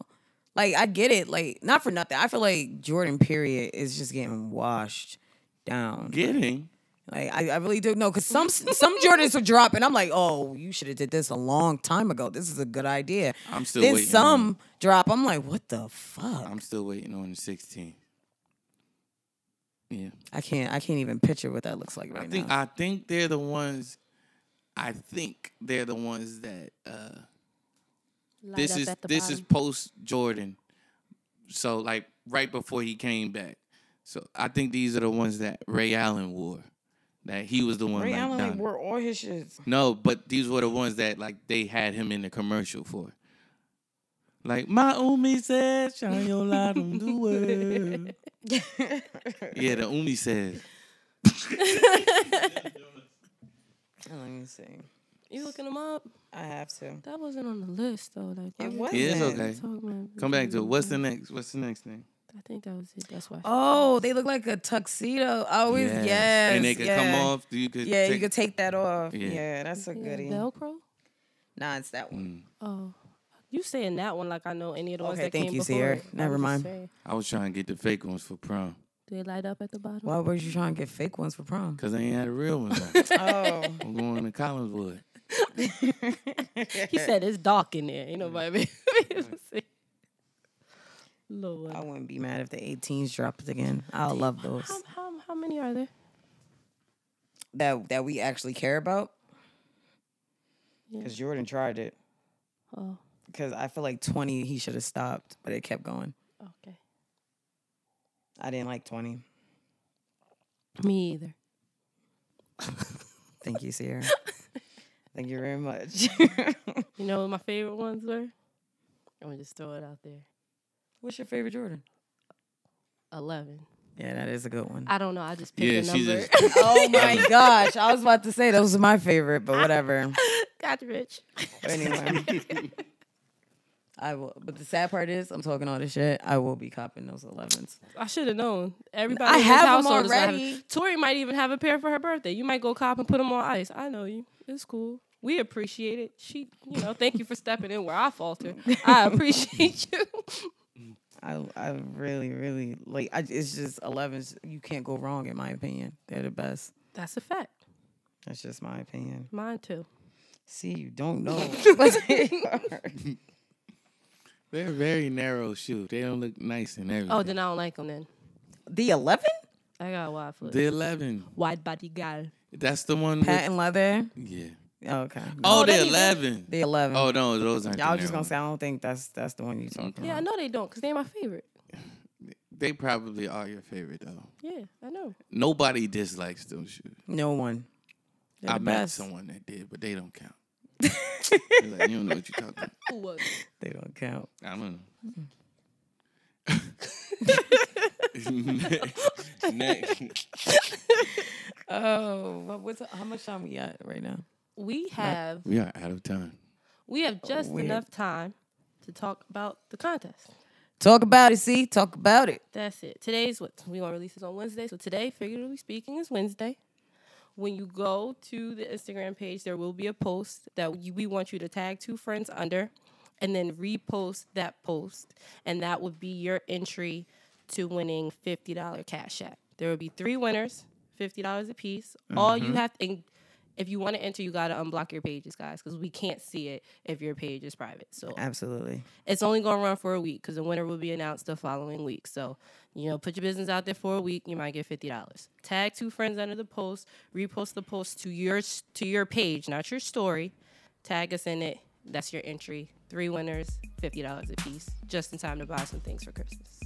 Like I get it, like not for nothing. I feel like Jordan period is just getting washed down. getting. Like I, I really do know because some some Jordans are dropping. I'm like, oh, you should have did this a long time ago. This is a good idea. I'm still then waiting. some drop. I'm like, what the fuck? I'm still waiting on the 16. Yeah. I can't. I can't even picture what that looks like right I think now. I think they're the ones. I think they're the ones that. uh Light This is at the this is post Jordan, so like right before he came back. So I think these are the ones that Ray Allen wore. That he was the one. Ray like, Allen like, wore all his shits. No, but these were the ones that like they had him in the commercial for. Like my Umi said, shine your light on the world. <laughs> yeah, the Umi said. <laughs> Let me see. You looking them up? I have to. That wasn't on the list though. Like It was. Yeah, it's okay. Come back to it. What's the next? What's the next thing? I think that was it. That's why. Oh, they look like a tuxedo. Always, yes, Yes. yes and they could yeah. come off. You could. Yeah, take, you could take that off. Yeah. Yeah, that's a Yeah, goodie. Velcro. Nah, it's that one. Mm. Oh, you saying that one like I know any of the ones that thank came you, before. Sierra. it. Never mind. I was trying to get the fake ones for prom Do They light up at the bottom. Why were you trying to get fake ones for prom? because they ain't had the real ones. on. <laughs> oh, I'm going to Collinswood. <laughs> He said it's dark in there. Ain't nobody <laughs> be able to see. Lord. I wouldn't be mad if the 18s dropped again. I'll love those. How, how, how many are there? That that we actually care about. Yeah. Because Jordan tried it. Oh, Because I feel like 20 he should have stopped, but it kept going. okay. I didn't like 20. Me either. <laughs> Thank you, Sierra. <laughs> Thank you very much. You know what my favorite ones were? I'm gonna just throw it out there. What's your favorite Jordan? Eleven. Yeah, that is a good one. I don't know. I just picked Yeah, a number. just- <laughs> oh <laughs> my gosh. I was about to say those are my favorite, but whatever. Got you, rich. But anyway. I will but the sad part is I'm talking all this shit. I will be copping those 11s. I should have known. Everybody I in this have 'em household is gonna have already. Tory might even have a pair for her birthday. You might go cop and put them on ice. I know you. It's cool. We appreciate it. She, you know, thank you for stepping in where I falter. I <laughs> appreciate you. I I really really like I, it's just 11s you can't go wrong in my opinion. They're the best. That's a fact. That's just my opinion. Mine too. See, you don't know. <laughs> <laughs> They are. Very narrow shoe. They don't look nice and everything. Oh, then I don't like them. Then the 11? I got a wide foot. the 11. Wide body gal. That's the one. With, Patent leather? yeah. Oh, okay. Oh, they the even- 11. The 11. Oh no, those aren't. Yeah, I was just gonna say I don't think that's that's the one you talking Yeah, I know they don't because they're my favorite. <sighs> They probably are your favorite though. Yeah, I know. Nobody dislikes those shoes. No one. They're I the met someone that did, but they don't count. <laughs> They're like, you don't know what you're talking about. Who was? They don't count. I don't know. <laughs> <laughs> Next. Oh, what's how much time we got right now? We have We are out of time. we have just weird. enough time to talk about the contest. Talk about it. See, talk about it. That's it. Today's what we gonna release this on Wednesday. So today, figuratively speaking, is Wednesday. When you go to the Instagram page, there will be a post that you, we want you to tag two friends under, and then repost that post, and that would be your entry to winning fifty dollar cash app. There will be three winners, fifty dollars a piece. All you mm-hmm. have to. And if you want to enter, you gotta unblock your pages, guys, because we can't see it if your page is private. So Absolutely. it's only going to run for a week because the winner will be announced the following week. So, you know, put your business out there for a week, you might get fifty dollars. Tag two friends under the post, repost the post to your to your page, not your story. Tag us in it. That's your entry. Three winners, fifty dollars a piece, just in time to buy some things for Christmas.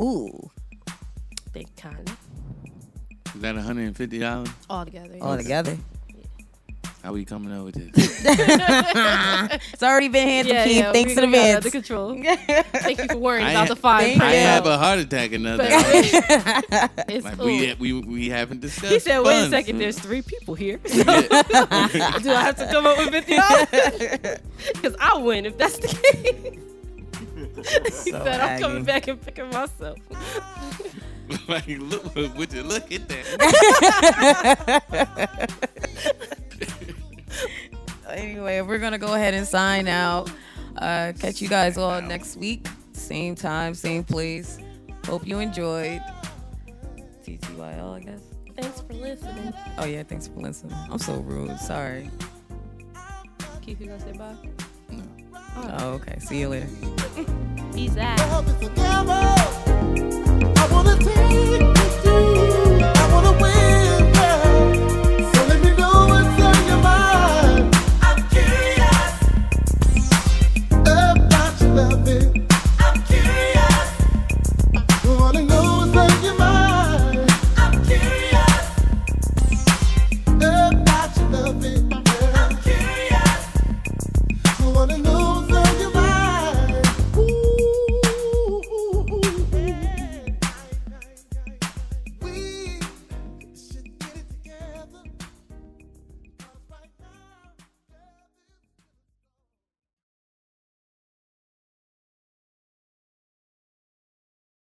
Ooh, Big kind Is that $150? all together. all together. How are we coming up <laughs> with this? It's already been handed Yeah, to Keith. yeah. Thanks we, in we got advance. under control. <laughs> Thank you for worrying I about ha- the fine I you. have a heart attack another. But- hour. <laughs> It's Like cool. we, we we haven't discussed. He said, "Wait a funds. second, there's three people here. So, do I have to come up with fifty dollars? Because I win if that's the case." he So said, "I'm coming back and picking myself." like, look, would you look at that? <laughs> Anyway, we're gonna go ahead and sign out. Uh, catch you guys all next week, same time, same place. Hope you enjoyed. TTYL, I guess. Thanks for listening. Oh yeah, thanks for listening. I'm so rude. Sorry. Keith, you gonna say bye? Oh, okay. See you later. <laughs> Peace out.